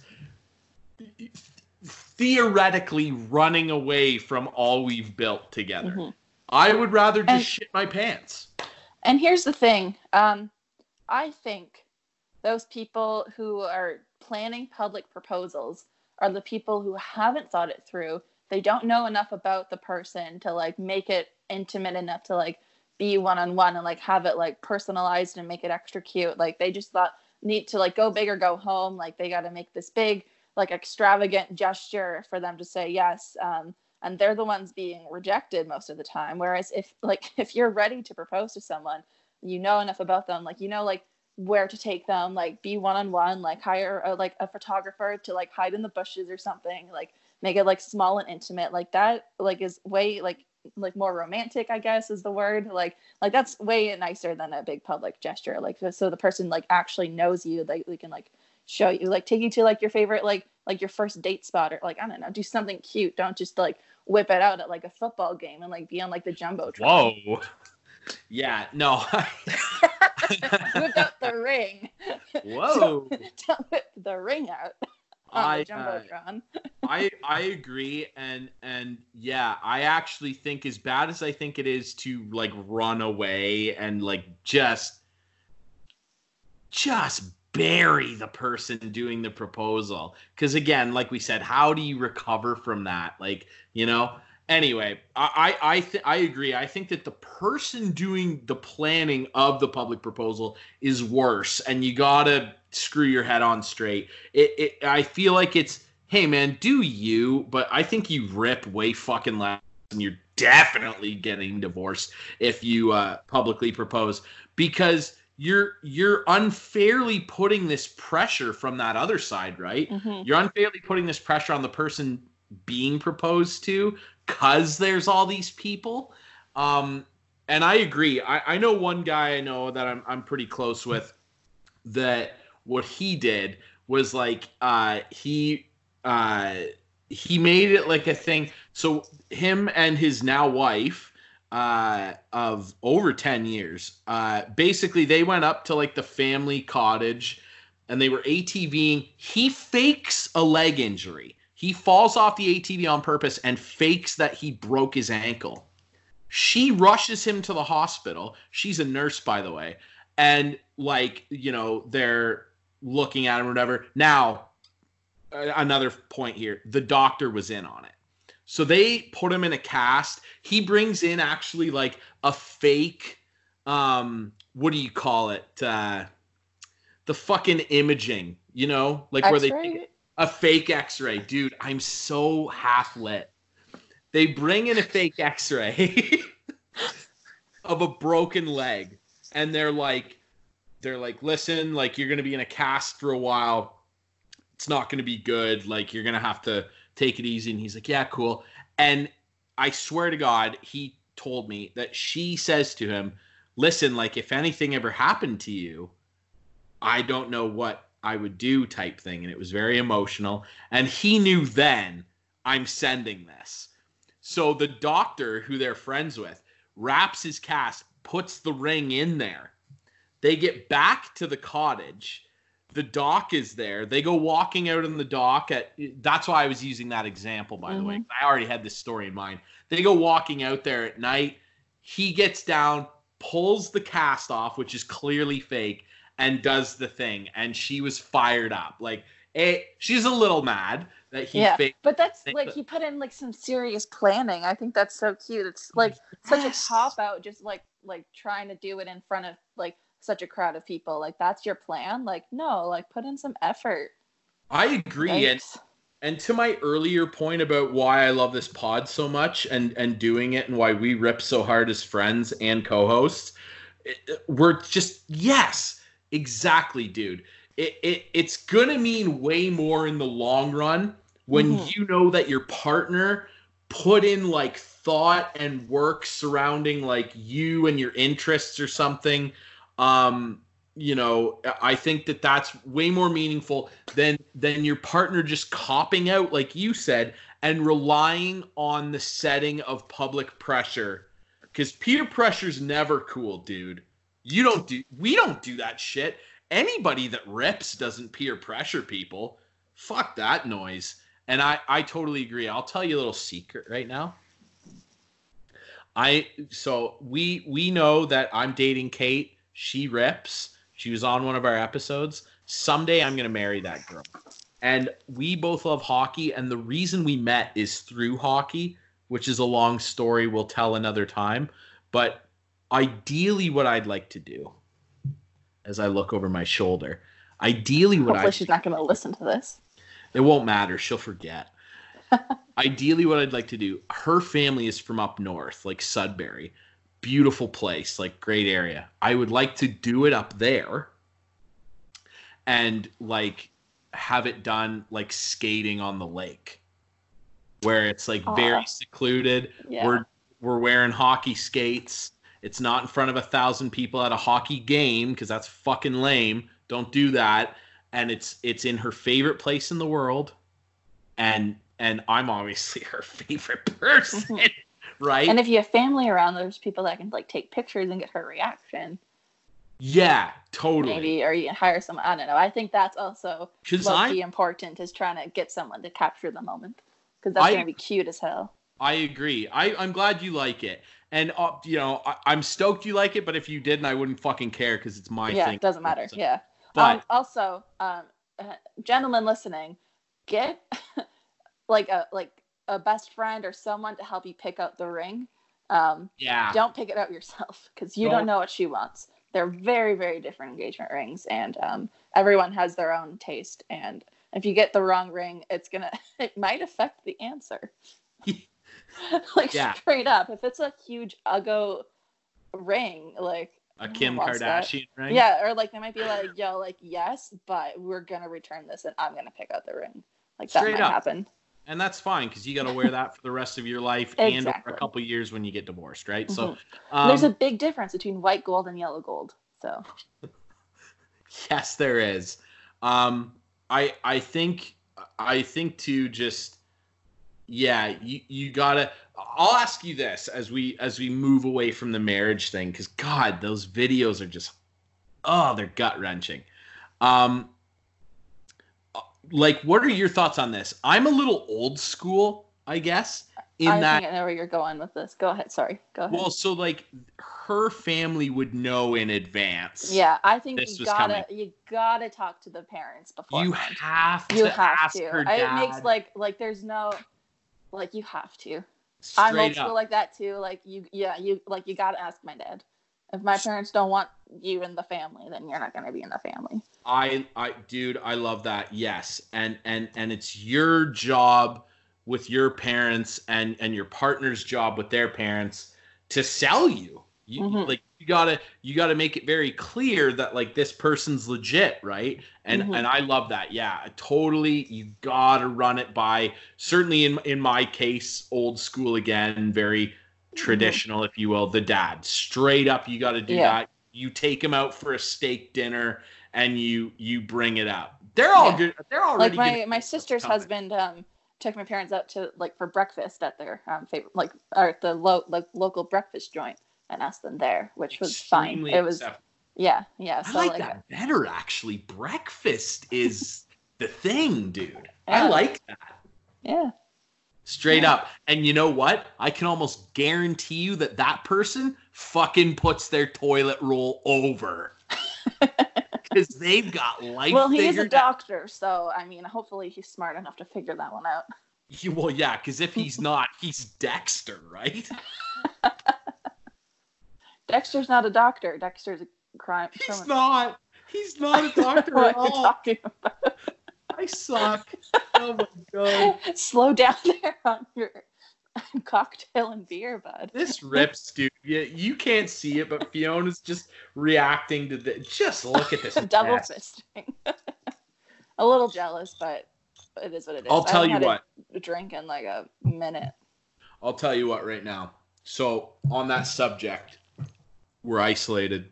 theoretically running away from all we've built together. Mhm. I would rather just And- shit my pants. And here's the thing. Um, I think those people who are planning public proposals are the people who haven't thought it through. They don't know enough about the person to like make it intimate enough to like be one on one and like have it like personalized and make it extra cute. Like they just thought need to like go big or go home. Like they got to make this big like extravagant gesture for them to say yes. Um, and they're the ones being rejected most of the time. Whereas if like if you're ready to propose to someone, you know enough about them, like you know like where to take them, like be one on one, like hire a, like a photographer to like hide in the bushes or something, like make it like small and intimate, like that like is way like like more romantic i guess is the word like like that's way nicer than a big public gesture like so the person like actually knows you like they can like show you like take you to like your favorite like like your first date spot or like i don't know do something cute don't just like whip it out at like a football game and like be on like the jumbotron Whoa. Yeah, no. whip out the ring Whoa. don't whip the ring out on I, uh, I I agree and and yeah, I actually think as bad as I think it is to like run away and like just just bury the person doing the proposal cuz again, like we said, how do you recover from that? Like, you know, anyway, I I I, th- I agree. I think that the person doing the planning of the public proposal is worse, and you gotta screw your head on straight. It, it I feel like it's hey man, do you? But I think you rip way fucking less, and you're definitely getting divorced if you uh, publicly propose because you're you're unfairly putting this pressure from that other side, right? Mhm. You're unfairly putting this pressure on the person being proposed to because there's all these people. Um, and I agree. I, I know one guy I know that I'm I'm pretty close with that what he did was like uh he uh he made it like a thing. So him and his now wife uh of over 10 years uh basically they went up to like the family cottage and they were ATVing. He fakes a leg injury. He falls off the ATV on purpose and fakes that he broke his ankle. She rushes him to the hospital. She's a nurse, by the way. And, like, you know, they're looking at him or whatever. Now, another point here the doctor was in on it. So they put him in a cast. He brings in actually like a fake, um, what do you call it? Uh, the fucking imaging, you know, like where they a fake X-ray, dude. I'm so half lit. They bring in a fake X-ray of a broken leg, and they're like, they're like, listen, like you're gonna be in a cast for a while. It's not gonna be good. Like you're gonna have to take it easy. And he's like, yeah, cool. And I swear to God, he told me that she says to him, listen, like if anything ever happened to you, I don't know what I would do type thing. And it was very emotional. And he knew then I'm sending this. So the doctor who they're friends with wraps his cast, puts the ring in there. They get back to the cottage. The dock is there. They go walking out on the dock at that's why I was using that example, by the way. Mm-hmm. I already had this story in mind. They go walking out there at night. He gets down, pulls the cast off, which is clearly fake, and does the thing. And she was fired up. Like, a, she's a little mad that he yeah, faked. but that's like but- he put in like some serious planning. I think that's so cute. It's like such a Yes. cop out, just like like trying to do it in front of like such a crowd of people. Like that's your plan. Like no, like put in some effort. I agree. And and to my earlier point about why I love this pod so much and and doing it and why we rip so hard as friends and co-hosts, we're just yes, exactly, dude. It, it it's gonna mean way more in the long run when Mhm. you know that your partner put in like thought and work surrounding like you and your interests or something um you know i think that that's way more meaningful than than your partner just copping out like you said and relying on the setting of public pressure. Because peer pressure's never cool dude. You don't do we don't do that shit. Anybody that rips doesn't peer pressure people. Fuck that noise. And i i totally agree. I'll tell you a little secret right now. I so we we know that I'm dating Kate. She rips. She was on one of our episodes. Someday I'm gonna marry that girl. And we both love hockey, and the reason we met is through hockey, which is a long story we'll tell another time. But ideally, what I'd like to do, as I look over my shoulder, ideally what I Hopefully I she's not going to listen to this. it won't matter. She'll forget. Ideally, what I'd like to do, her family is from up north, like Sudbury. Beautiful place, like great area. I would like to do it up there and like have it done like skating on the lake where it's like very secluded. Yeah. We're we're wearing hockey skates. It's not in front of a thousand people at a hockey game because that's fucking lame. Don't do that. And it's it's in her favorite place in the world, and and I'm obviously her favorite person, right? And if you have family around, there's people that can like take pictures and get her reaction. Yeah, totally. maybe, or you can hire someone. I don't know. I think that's also low I- important is trying to get someone to capture the moment because that's I- gonna be cute as hell. I agree. I, I'm glad you like it. And, uh, you know, I, I'm stoked you like it, but if you didn't, I wouldn't fucking care because it's my yeah, thing. it doesn't matter. So- Yeah. But um, also, um, uh, gentlemen listening, get like a like a best friend or someone to help you pick out the ring. Um, yeah. don't pick it out yourself because you Don't. don't know what she wants. They're very, very different engagement rings, and um, everyone has their own taste. And if you get the wrong ring, it's gonna it might affect the answer. like Yeah. straight up, if it's a huge uggo ring, like A Kim wants that? Kardashian ring? Yeah, or like they might be like, yo, like yes, but we're gonna return this, and I'm gonna pick out the ring. Like that Straight might up. happen. And that's fine because you got to wear that for the rest of your life and for a couple years when you get divorced, right? Mhm. So, um, There's a big difference between white gold and yellow gold. So Yes, there is. Um, I I think I think to just yeah, you you gotta. I'll ask you this as we as we move away from the marriage thing because God, those videos are just oh, they're gut wrenching. Um, like, what are your thoughts on this? I'm a little old school, I guess, in I that think I know where you're going with this. Go ahead. Sorry. Go ahead. well, so like her family would know in advance. yeah, I think this you was gotta coming. you gotta talk to the parents before. You have to you have ask to. her dad. It makes like like there's no like you have to. I'm old straight school up. like that too. Like you, yeah, you like you gotta ask my dad. If my parents don't want you in the family, then you're not gonna be in the family. I I dude, I love that. Yes. And and and it's your job with your parents and and your partner's job with their parents to sell you. You Mhm. like you got to you got to make it very clear that like this person's legit, right? And Mhm. and I love that. Yeah, totally you got to run it by certainly in in my case old school again, very traditional if you will, the dad. Straight up you got to do Yeah. that. You take him out for a steak dinner and you you bring it up. They're all Yeah. good. They're already Like my my sister's husband um took my parents out to like for breakfast at their um favorite like or the lo- like local breakfast joint and asked them there, which was fine. It was acceptable. yeah yeah. I So like, like, that better actually. Breakfast is the thing, dude. I like that. yeah Straight Yeah. up. And you know what? I can almost guarantee you that that person fucking puts their toilet roll over. Because they've got life well, he is a figured out. doctor, so I mean, hopefully he's smart enough to figure that one out. He- Well, yeah, because if he's not, he's Dexter, right? Dexter's not a doctor. Dexter's a crime. He's criminal. not. He's not a doctor at all. talking about. I suck. Oh my god. Slow down there on your cocktail and beer, bud. This rips, dude. You, you can't see it, but Fiona's just reacting to the. Just look at this. Double mess. fisting. a little jealous, but it is what it is. I'll tell you what. drink in like a minute. I'll tell you what right now. So on that subject, we're isolated,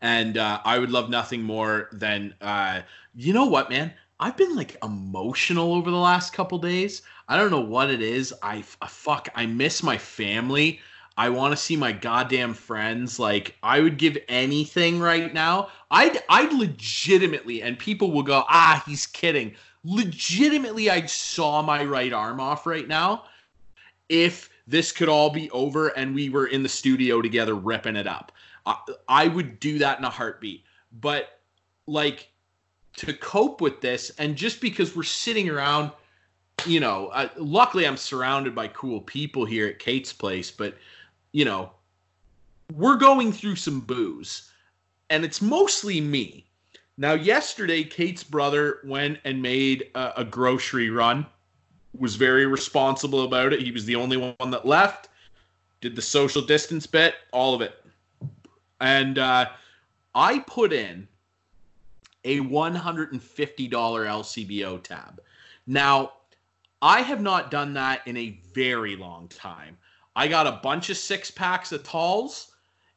and uh, I would love nothing more than uh, you know what, man. I've been like emotional over the last couple days. I don't know what it is. I, I fuck. I miss my family. I want to see my goddamn friends. Like I would give anything right now. I'd I'd legitimately, and people will go, ah, he's kidding. Legitimately, I'd saw my right arm off right now if this could all be over and we were in the studio together ripping it up. I, I would do that in a heartbeat. But like to cope with this, and just because we're sitting around, you know, luckily I'm surrounded by cool people here at Kate's place, but you know, we're going through some booze, and it's mostly me. Now, yesterday, Kate's brother went and made a, a grocery run was very responsible about it. He was the only one that left. Did the social distance bit, all of it. And uh, I put in a $150 LCBO tab. Now, I have not done that in a very long time. I got a bunch of six packs of talls,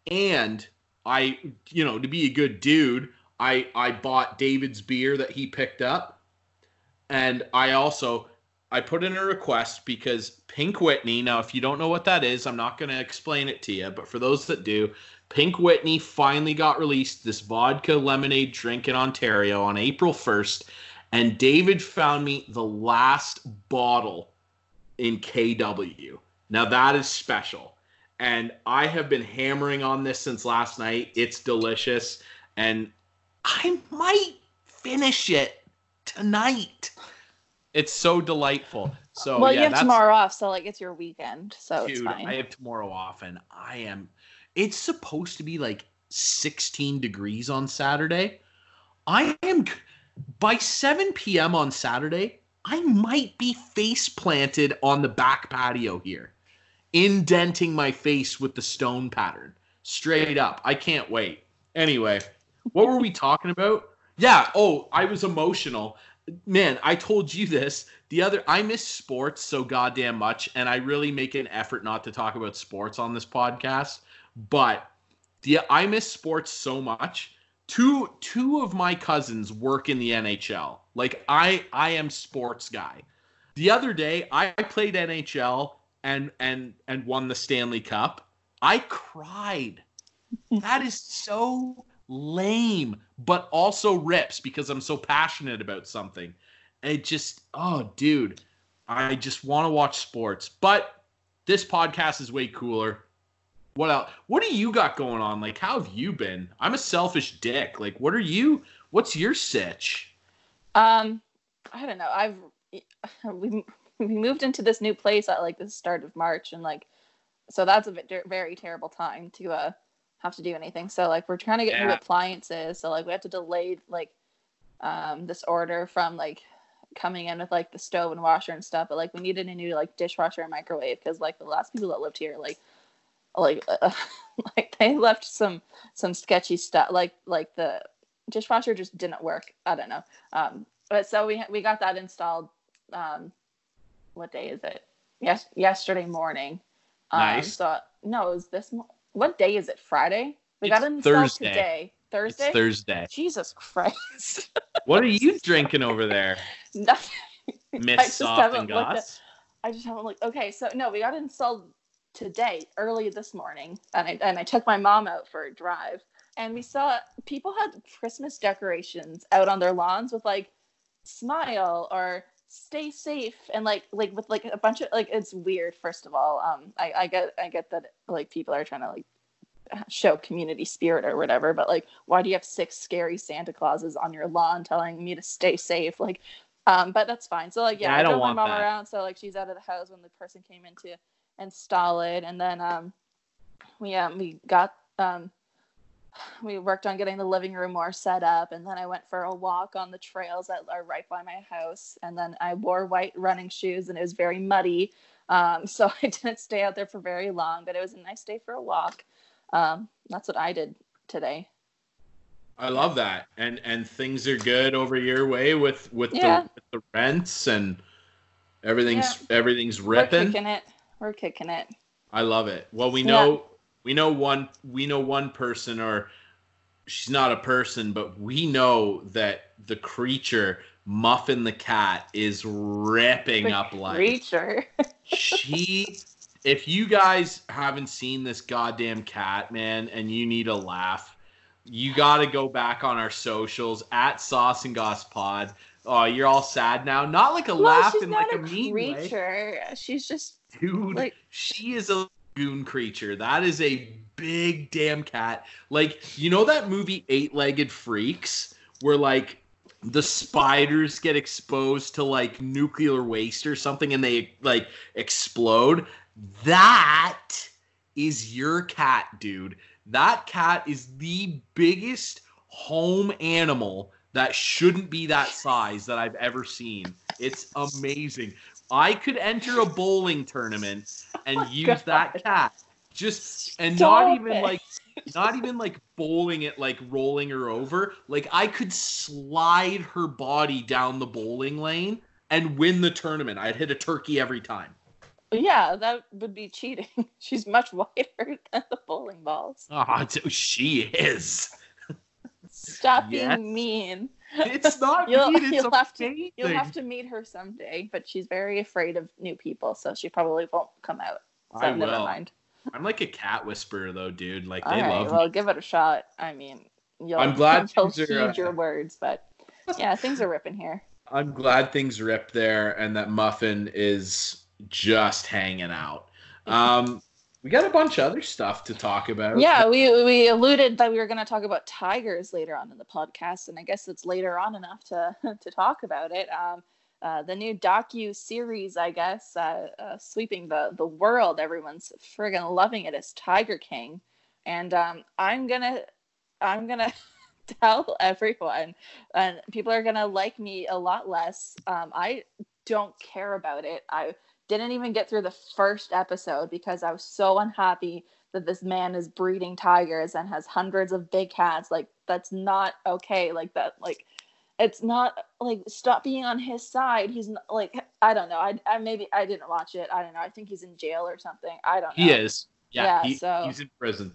and I, you know, to be a good dude, I I bought David's beer that he picked up, and I also I put in a request because Pink Whitney. Now, if you don't know what that is, I'm not going to explain it to you. But for those that do, Pink Whitney finally got released, this vodka lemonade drink in Ontario on April 1st. And David found me the last bottle in KW. Now that is special. And I have been hammering on this since last night. It's delicious. And I might finish it tonight. It's so delightful. So well, yeah, you have tomorrow off, so like it's your weekend, so it's Dude, fine. I have tomorrow off, and I am. It's supposed to be like 16 degrees on Saturday. I am by 7 p.m. on Saturday. I might be face planted on the back patio here, indenting my face with the stone pattern. Straight up. I can't wait. Anyway, what were we talking about? Yeah. Oh, I was emotional. Man, I told you this. The other, I miss sports so goddamn much, and I really make an effort not to talk about sports on this podcast. But the I miss sports so much. Two two of my cousins work in the NHL. Like I I am sports guy. The other day I played NHL and and and won the Stanley Cup. I cried. that is so lame, but also rips because I'm so passionate about something. It just oh dude, I just want to watch sports. But this podcast is way cooler. What else? What do you got going on? Like, how have you been? I'm a selfish dick. Like, what are you? What's your sitch? Um, I don't know. I've we we moved into this new place at like the start of March, and like, so that's a bit, very terrible time to uh have to do anything. So like, we're trying to get new appliances. So like, we have to delay like um this order from like coming in with like the stove and washer and stuff. But like, we needed a new like dishwasher and microwave because like the last people that lived here like like uh, like they left some some sketchy stuff like like the dishwasher just didn't work i don't know um but so we we got that installed um what day is it yes yesterday morning um, Nice. so no it was this mo- what day is it friday we It's got it installed Thursday. today thursday It's Thursday. jesus christ What are you drinking over there, nothing I Miss just Soft haven't and looked at- Goss? I just haven't looked. Okay, so no, we got it installed today, early this morning, and I and I took my mom out for a drive, and we saw people had Christmas decorations out on their lawns with like smile or stay safe and like like with like a bunch of like it's weird. First of all, um, I I get I get that like people are trying to like show community spirit or whatever but like why do you have six scary santa clauses on your lawn telling me to stay safe like um but that's fine so like yeah, Yeah, I i, don't drove my mom that. around so like she's out of the house when the person came in to install it. And then um we um we got um we worked on getting the living room more set up. And then i went for a walk on the trails that are right by my house. And then i wore white running shoes and it was very muddy. Um, so i didn't stay out there for very long but it was a nice day for a walk. Um, that's what i did today. I love that, and and things are good over your way with with, Yeah. the, with the rents and everything's everything's ripping. we're kicking it we're kicking it I love it. Well, we Yeah. know we know one we know one person or she's not a person, but we know that the creature Muffin the cat is ripping The up life. creature she if you guys haven't seen this goddamn cat, man, and you need a laugh, you gotta go back on our socials at Sauce and Goss Pod. Oh, you're all sad now. Not like a well, laugh she's in not like a, a mean way. creature she's just Dude, Like- she is a goon creature. That is a big damn cat. Like, you know that movie Eight Legged Freaks, where like the spiders get exposed to like nuclear waste or something and they like explode? That is your cat, dude. That cat is the biggest home animal that shouldn't be that size that I've ever seen. It's amazing. I could enter a bowling tournament and use that cat. Just and Stop not even it. like not even like bowling it like rolling her over. Like I could slide her body down the bowling lane and win the tournament. I'd hit a turkey every time. yeah that would be cheating she's much wider than the bowling balls Ah, she is. Stop Yes. being mean It's not You'll- mean, it's you'll have to- You'll have to meet her someday, but she's very afraid of new people, so she probably won't come out. So I never will. mind. I'm like a cat whisperer though, dude. Like they All right, love well, me. give it a shot. I mean, you'll, I'm glad you'll heed uh, your words, but yeah, things are ripping here. I'm glad things ripped there and that Muffin is just hanging out. Um, we got a bunch of other stuff to talk about. Yeah, we we alluded that we were going to talk about tigers later on in the podcast, and I guess it's later on enough to to talk about it. Um, uh, the new docu series, I guess, uh, uh, sweeping the the world. Everyone's friggin' loving it. it. Is Tiger King, and um, I'm gonna I'm gonna tell everyone, and people are gonna like me a lot less. Um, I don't care about it. I didn't even get through the first episode because I was so unhappy that this man is breeding tigers and has hundreds of big cats. Like that's not okay. Like that. Like it's not like stop being on his side. He's not, like I don't know. I, I maybe I didn't watch it. I don't know. I think he's in jail or something. I don't know. he is. Yeah, Yeah, he- so- he's in prison.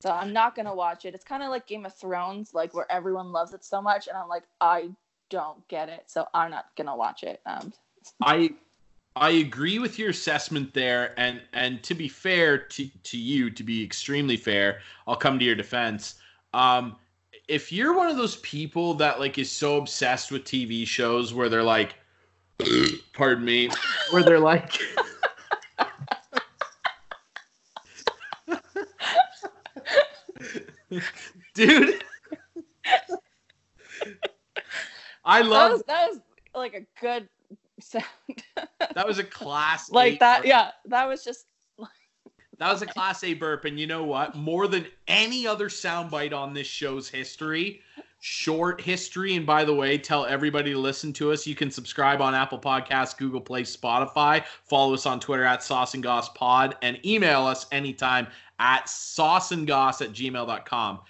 So I'm not gonna watch it. It's kind of like Game of Thrones, like where everyone loves it so much, and I'm like I don't get it. So I'm not gonna watch it. Um, I I agree with your assessment there, and and to be fair to to you, to be extremely fair, I'll come to your defense. Um, if you're one of those people that like is so obsessed with TV shows where they're like, pardon me, where they're like. Dude, I that love was that was like a good sound. that was a class like that. burp. Yeah, that was just That was a class A burp, and you know what? More than any other soundbite on this show's history, short history. And by the way, tell everybody to listen to us. You can subscribe on Apple Podcasts, Google Play, Spotify. Follow us on Twitter at Sauce and Goss Pod, and email us anytime at sauceandgoss at gmail.com.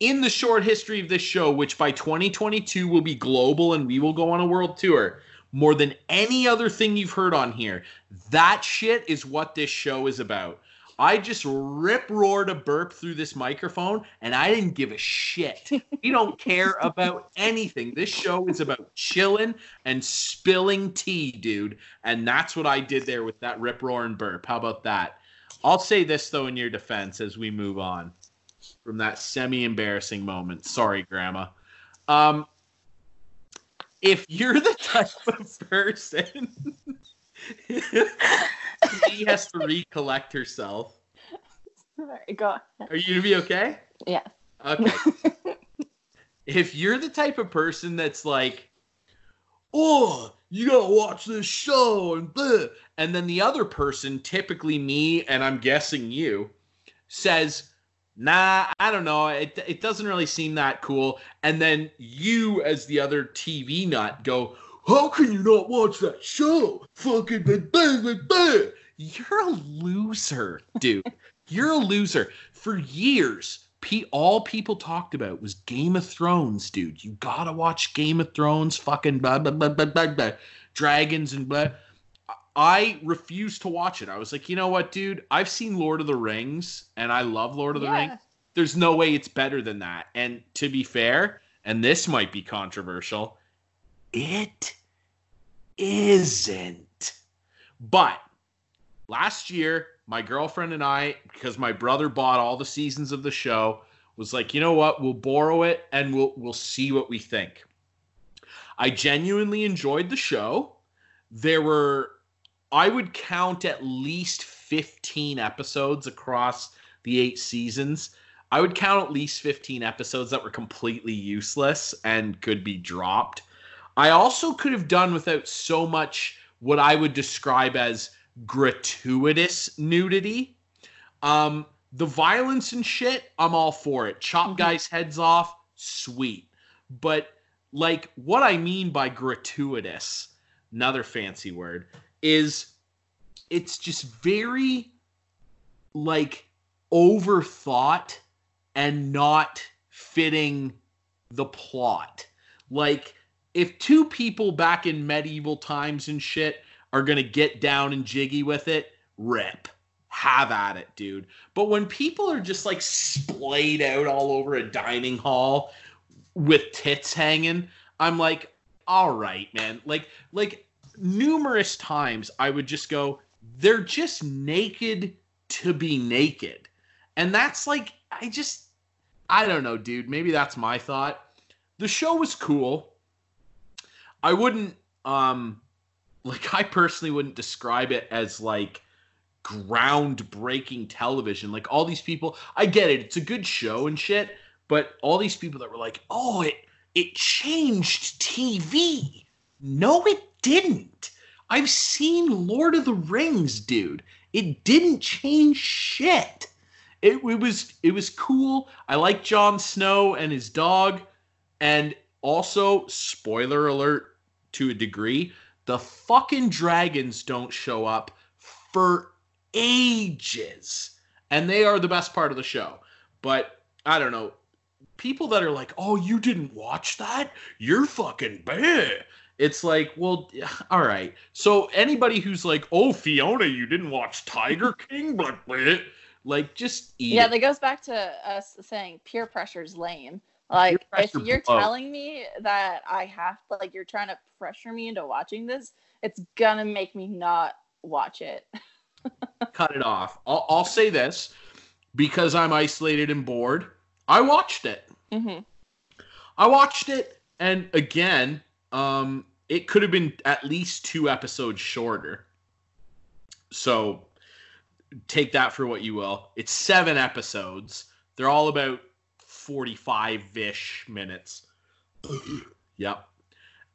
In the short history of this show, which by 2022 will be global and we will go on a world tour, more than any other thing you've heard on here, that shit is what this show is about. I just rip roared a burp through this microphone and I didn't give a shit. We don't care about anything. This show is about chilling and spilling tea, dude. And that's what I did there with that rip roaring burp. How about that? I'll say this though in your defense as we move on from that semi embarrassing moment. Sorry, Grandma. Um, if you're the type of person she has to recollect herself. right, go. on. Are you gonna be okay? Yeah. Okay. if you're the type of person that's like, oh, you gotta watch this show and blah, and then the other person, typically me, and I'm guessing you, says, nah, I don't know, it, it doesn't really seem that cool. And then you, as the other TV nut, go, how can you not watch that show? Fucking blah, blah, blah, blah." You're a loser, dude. You're a loser. For years, all people talked about was Game of Thrones, dude. You gotta watch Game of Thrones, fucking blah, blah, blah, blah, blah, blah. dragons and blah. I refused to watch it. I was like, you know what, dude? I've seen Lord of the Rings, and I love Lord of the Yeah. Rings. There's no way it's better than that. And to be fair, and this might be controversial, it isn't. But last year, my girlfriend and I, because my brother bought all the seasons of the show, was like, you know what? We'll borrow it and we'll we'll see what we think. I genuinely enjoyed the show. There were I would count at least 15 episodes across the 8 seasons. I would count at least 15 episodes that were completely useless and could be dropped. I also could have done without so much what I would describe as gratuitous nudity. Um, the violence and shit, I'm all for it. Chop Mhm. guys' heads off, sweet. But like what I mean by gratuitous, another fancy word, is it's just very like overthought and not fitting the plot. Like if two people back in medieval times and shit are gonna get down and jiggy with it, rip. Have at it, dude. But when people are just like splayed out all over a dining hall with tits hanging, I'm like, all right, man. Like, like numerous times I would just go, they're just naked to be naked. And that's like, I just, I don't know, dude. Maybe that's my thought. The show was cool. I wouldn't, um, like, I personally wouldn't describe it as like groundbreaking television. Like, all these people, I get it. It's a good show and shit. But all these people that were like, oh, it, it changed TV. No, it didn't. I've seen Lord of the Rings, dude. It didn't change shit. It, it was it was cool. I like Jon Snow and his dog, and also spoiler alert to a degree, the fucking dragons don't show up for ages, and they are the best part of the show. But I don't know, people that are like, "Oh, you didn't watch that? You're fucking bad." It's like, well, all right. So anybody who's like, "Oh, Fiona, you didn't watch Tiger King," but like, just eat yeah, it. that goes back to us saying peer pressure's lame. Like, if you're blows. telling me that I have to, like, you're trying to pressure me into watching this, it's gonna make me not watch it. cut it off. I'll, I'll say this because I'm isolated and bored. I watched it. hmm I watched it, and again, um, it could have been at least two episodes shorter. So take that for what you will. It's seven episodes. They're all about 45 ish minutes. yep.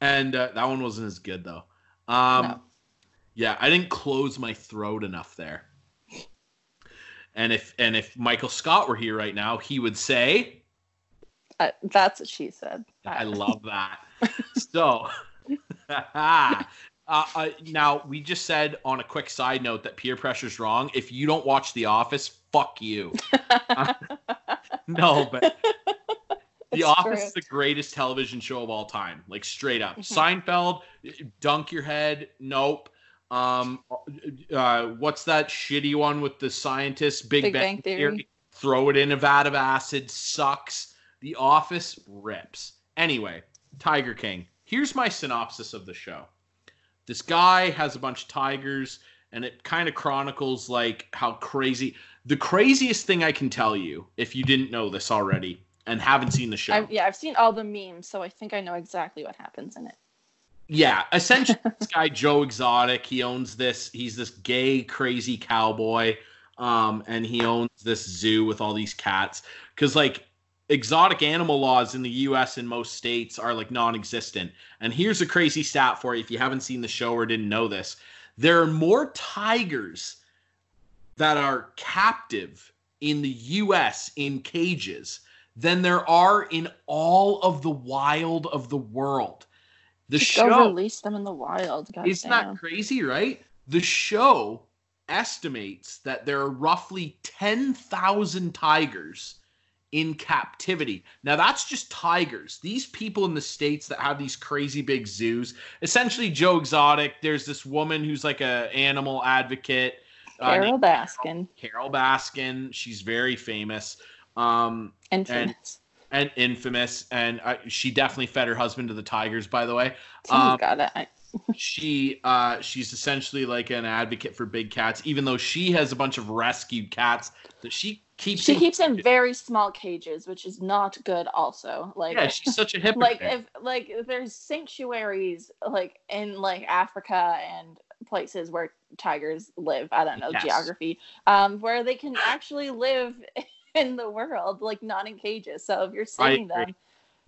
And uh, that one wasn't as good, though. Um, No. Yeah, I didn't close my throat enough there. And if and if Michael Scott were here right now, he would say, Uh, that's what she said. I love that. So, uh, uh, now we just said on a quick side note that peer pressure is wrong. If you don't watch The Office, fuck you. no, but The Office true. is the greatest television show of all time. Like straight up. Mhm. Seinfeld, dunk your head. Nope. Um, uh, what's that shitty one with the scientists? Big, Big Bang, Bang Theory. Theory. Throw it in a vat of acid. Sucks. The Office rips. Anyway, Tiger King. Here's my synopsis of the show. This guy has a bunch of tigers, and it kind of chronicles like how crazy. The craziest thing I can tell you, if you didn't know this already and haven't seen the show, I've, yeah, I've seen all the memes, so I think I know exactly what happens in it. yeah, essentially, this guy Joe Exotic, he owns this. He's this gay, crazy cowboy, um, and he owns this zoo with all these cats. Because like exotic animal laws in the U.S. and most states are like non-existent. And here's a crazy stat for you: if you haven't seen the show or didn't know this, there are more tigers that are captive in the U.S. in cages than there are in all of the wild of the world. The Just show go release them in the wild. God isn't damn. that crazy, right? The show estimates that there are roughly 10,000 tigers in captivity. Now, that's just tigers. These people in the States that have these crazy big zoos, essentially Joe Exotic, there's this woman who's like a animal advocate. uh, Carole named Baskin, Carole Baskin. She's very famous. Um, infamous. and infamous, and uh, she definitely fed her husband to the tigers. By the way, Oh, um, God, I, she uh she's essentially like an advocate for big cats even though she has a bunch of rescued cats that she keeps she keeps in very small cages, which is not good. Also, like, yeah she's such a hypocrite like if like if there's sanctuaries like in like Africa and places where tigers live. I don't know Yes. geography, um, where they can actually live in the world, like not in cages. So if you're saving them,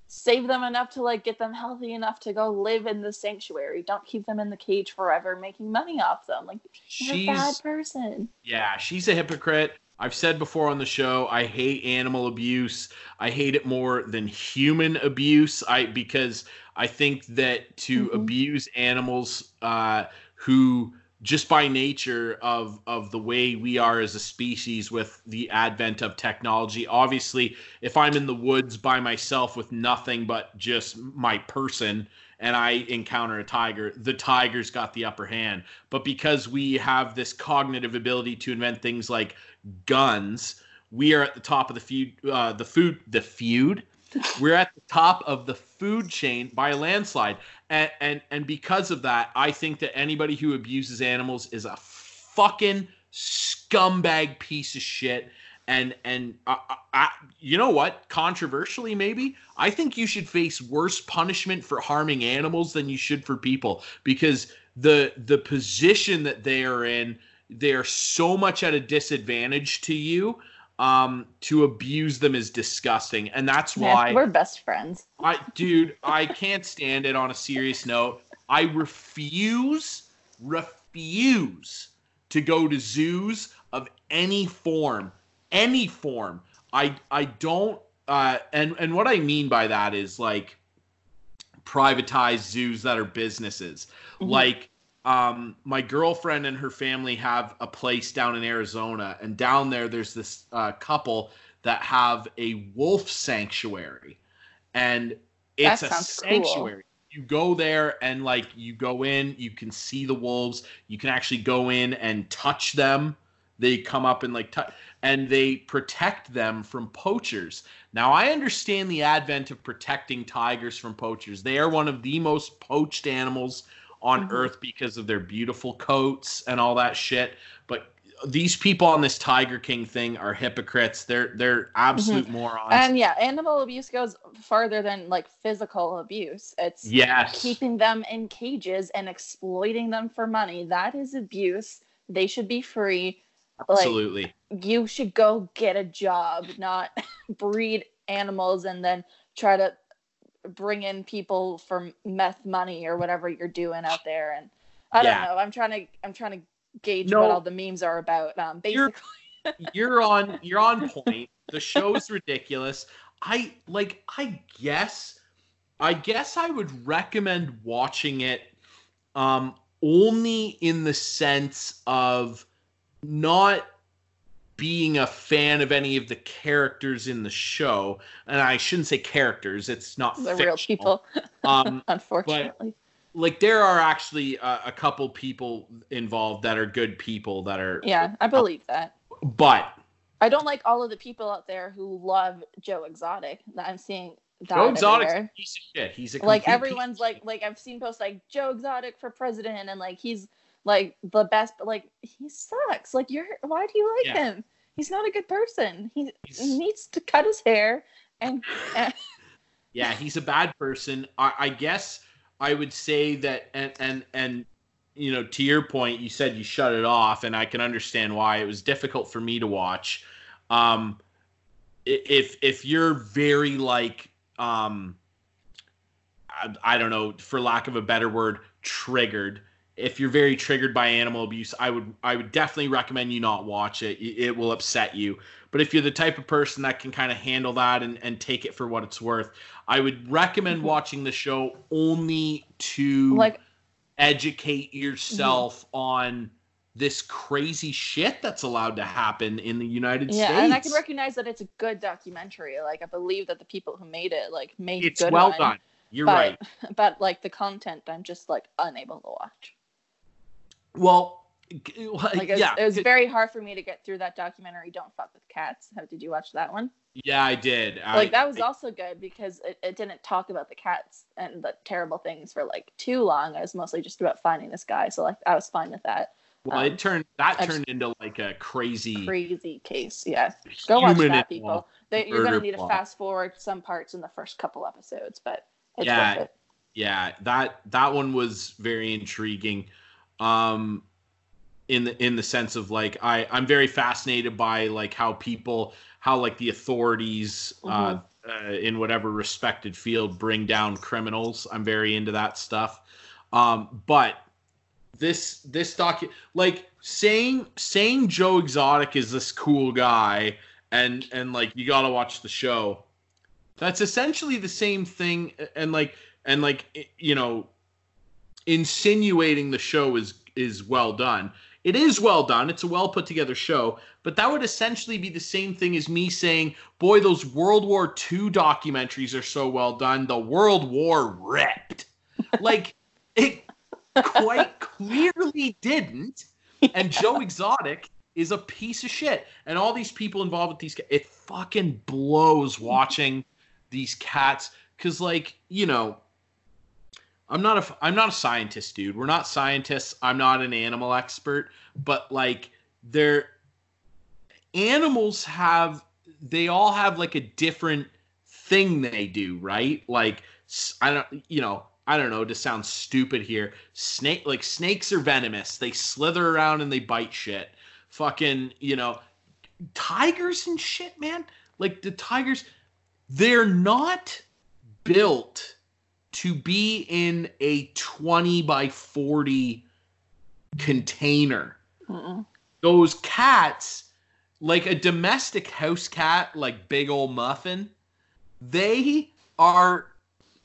save them enough to like get them healthy enough to go live in the sanctuary. Don't keep them in the cage forever, making money off them. Like you're a bad person. yeah she's a hypocrite i've said before on the show i hate animal abuse. I hate it more than human abuse. I because i think that to Mhm. abuse animals uh who just by nature of of the way we are as a species with the advent of technology obviously if i'm in the woods by myself with nothing but just my person and i encounter a tiger the tiger's got the upper hand. But because we have this cognitive ability to invent things like guns. We are at the top of the feud uh, the food the feud? We're at the top of the food chain by a landslide. And, and and because of that i think that anybody who abuses animals is a fucking scumbag piece of shit. And and uh, uh, you know what? Controversially, maybe? I think you should face worse punishment for harming animals than you should for people. Because the the position that they are in, they are so much at a disadvantage to you. Um, to abuse them is disgusting, and that's Man, why we're best friends. I, dude, I can't stand it. On a serious note, I refuse, refuse to go to zoos of any form, any form. I, I don't. Uh, and and what I mean by that is like privatized zoos that are businesses. Mhm. Like um, my girlfriend and her family have a place down in Arizona, and down there there's this uh, couple that have a wolf sanctuary, and it's a sounds cool. sanctuary. You go there and like you go in, you can see the wolves. You can actually go in and touch them. They come up and like touch, and they protect them from poachers. Now I understand the advent of protecting tigers from poachers. They are one of the most poached animals on Mhm. earth because of their beautiful coats and all that shit. But these people on this Tiger King thing are hypocrites. They're they're absolute morons. And yeah, animal abuse goes farther than like physical abuse. It's yes. keeping them in cages and exploiting them for money. That is abuse. They should be free. Like Absolutely. you should go get a job, not breed animals and then try to bring in people for meth money or whatever you're doing out there. And I don't know. I'm trying to I'm trying to gauge No. what all the memes are about. Um, You're- basically, you're on you're on point. The show's ridiculous. I like I guess I guess I would recommend watching it um only in the sense of not being a fan of any of the characters in the show. And I shouldn't say characters, it's not the real people, Um unfortunately. like there are actually a, a couple people involved that are good people that are yeah, I believe that. but I don't like all of the people out there who love Joe Exotic. That I'm seeing that Joe everywhere. piece of shit. He's a like everyone's like like I've seen posts like Joe Exotic for president and like he's like the best but like he sucks. Like you're why do you like Yeah. him? He's not a good person. He needs to cut his hair and, and yeah, he's a bad person. I, I guess I would say that, and and and you know, to your point, you said you shut it off, and I can understand why it was difficult for me to watch. Um, if if you're very like, um, I, I don't know, for lack of a better word, triggered. If you're very triggered by animal abuse, I would I would definitely recommend you not watch it. It will upset you. But if you're the type of person that can kind of handle that and, and take it for what it's worth, I would recommend Mhm. watching the show only to like educate yourself on this crazy shit that's allowed to happen in the United yeah, States. and I can recognize that it's a good documentary. Like I believe that the people who made it like made it's good well one, done. You're but, right. But like the content, I'm just like unable to watch. Well, Like it was, yeah, it was very hard for me to get through that documentary. Don't fuck with cats. How did you watch that one? yeah, I did. like that was I- also good because it, it didn't talk about the cats and the terrible things for like too long. It was mostly just about finding this guy. So like I was fine with that. well, um, it turned that I just- turned into like a crazy, Crazy case. Yeah. Go watch that, people. They, you're gonna need to fast forward some parts in the first couple episodes, but it's Yeah. worth it. yeah that that one was very intriguing um in the in the sense of like i i'm very fascinated by like how people how like the authorities uh, uh in whatever respected field bring down criminals. I'm very into that stuff. Um but this this docu like saying saying joe exotic is this cool guy and and like you gotta watch the show that's essentially the same thing and like and like you know insinuating the show is is well done. It is well done. It's a well put together show but that would essentially be the same thing as me saying boy those world war ii documentaries are so well done the world war ripped. Like it quite clearly didn't and joe exotic is a piece of shit. And all these people involved with these it fucking blows watching these cats because like you know i'm not a i'm not a scientist dude we're not scientists i'm not an animal expert but like they're animals have they all have like a different thing they do, right? Like I don't you know, I don't know to sound stupid here. Snake like snakes are venomous. They slither around and they bite shit. Fucking, you know, tigers and shit, man. Like the tigers they're not built to be in a 20 by 40 container. Mm-mm. Those cats, like a domestic house cat, like Big Old Muffin, they are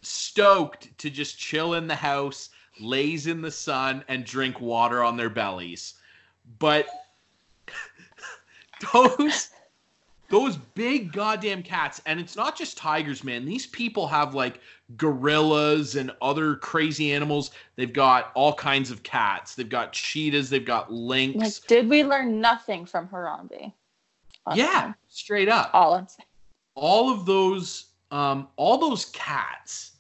stoked to just chill in the house, laze in the sun, and drink water on their bellies. But those those big goddamn cats and it's not just tigers man. These people have like gorillas and other crazy animals. They've got all kinds of cats. They've got cheetahs. They've got lynx. Like, did we learn nothing from Harambe? yeah straight up. All I'm saying. all of those um all those cats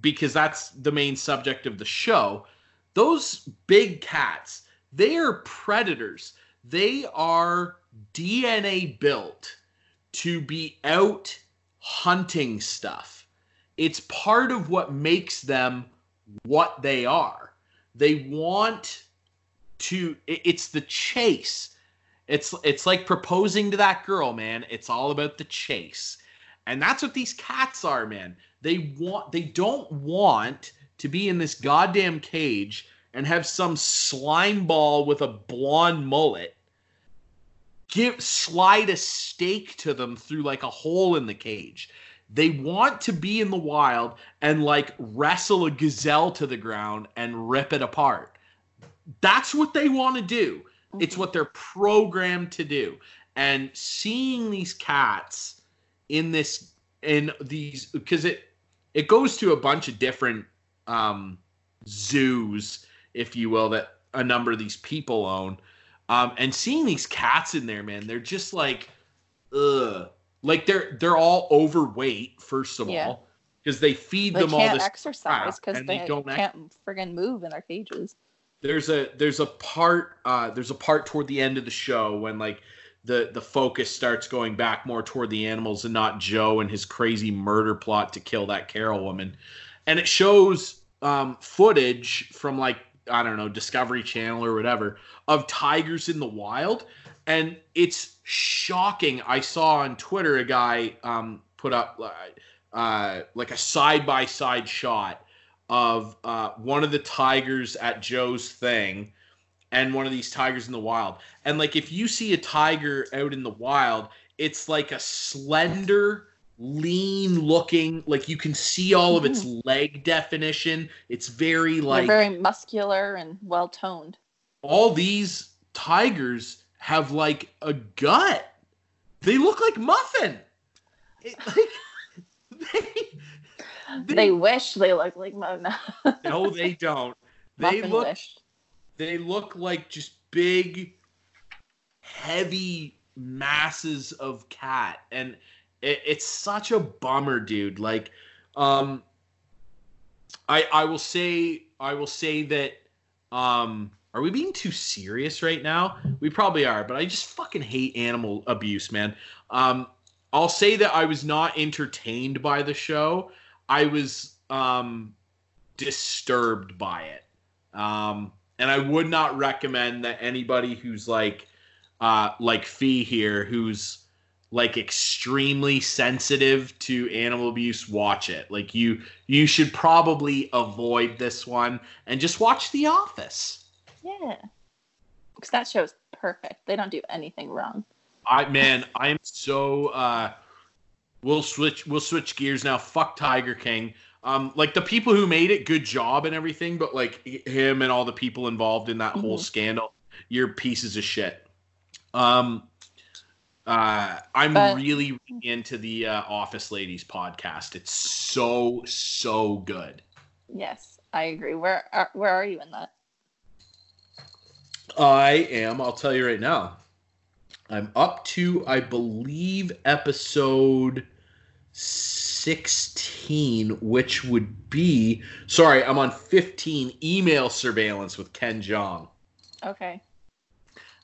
because that's the main subject of the show those big cats they are predators. They are dna built to be out hunting stuff it's part of what makes them what they are they want to it's the chase it's it's like proposing to that girl, man. It's all about the chase. And that's what these cats are, man. They want they don't want to be in this goddamn cage and have some slime ball with a blonde mullet give slide a stake to them through like a hole in the cage. They want to be in the wild and like wrestle a gazelle to the ground and rip it apart. That's what they want to do. It's what they're programmed to do. And seeing these cats in this in these because it it goes to a bunch of different um zoos, if you will, that a number of these people own. Um, and seeing these cats in there, man, they're just like, ugh, like they're they're all overweight first of Yeah. all because they feed They them all can't this exercise because and they, don't can't friggin' move in their cages. there's a there's a part uh there's a part toward the end of the show when like the the focus starts going back more toward the animals and not Joe and his crazy murder plot to kill that Carole woman. And it shows um footage from like I don't know, Discovery Channel or whatever of tigers in the wild and it's shocking. I saw on Twitter a guy um put up uh, uh like a side by side shot of uh, one of the tigers at Joe's thing and one of these tigers in the wild. And like if you see a tiger out in the wild, it's like a slender, lean looking, like you can see all of its mm-hmm. leg definition. It's very like They're very muscular and well toned. all these tigers have like a gut. They look like muffin. It, like they, They, wish they look like Mona. no, they don't. They Muffin look wished. they look like just big heavy masses of cat and it, it's such a bummer dude. Like um i i will say i will say that um are we being too serious right now? We probably are but i just fucking hate animal abuse man. Um i'll say that i was not entertained by the show. I was um disturbed by it. Um and I would not recommend that anybody who's like uh like Fee here who's like extremely sensitive to animal abuse watch it. Like you you should probably avoid this one and just watch The Office. Yeah. Because that show's perfect. They don't do anything wrong. I man, I am so uh we'll switch we'll switch gears now. Fuck Tiger King. Um like the people who made it, good job and everything, but like him and all the people involved in that whole Mhm. scandal, you're pieces of shit. Um uh I'm But- really, into the uh, Office Ladies podcast. It's so so good. Yes, I agree. Where are, where are you in that? I am, I'll tell you right now. I'm up to, I believe, episode 16, which would be, sorry, I'm on 15 email surveillance with Ken Jeong. Okay.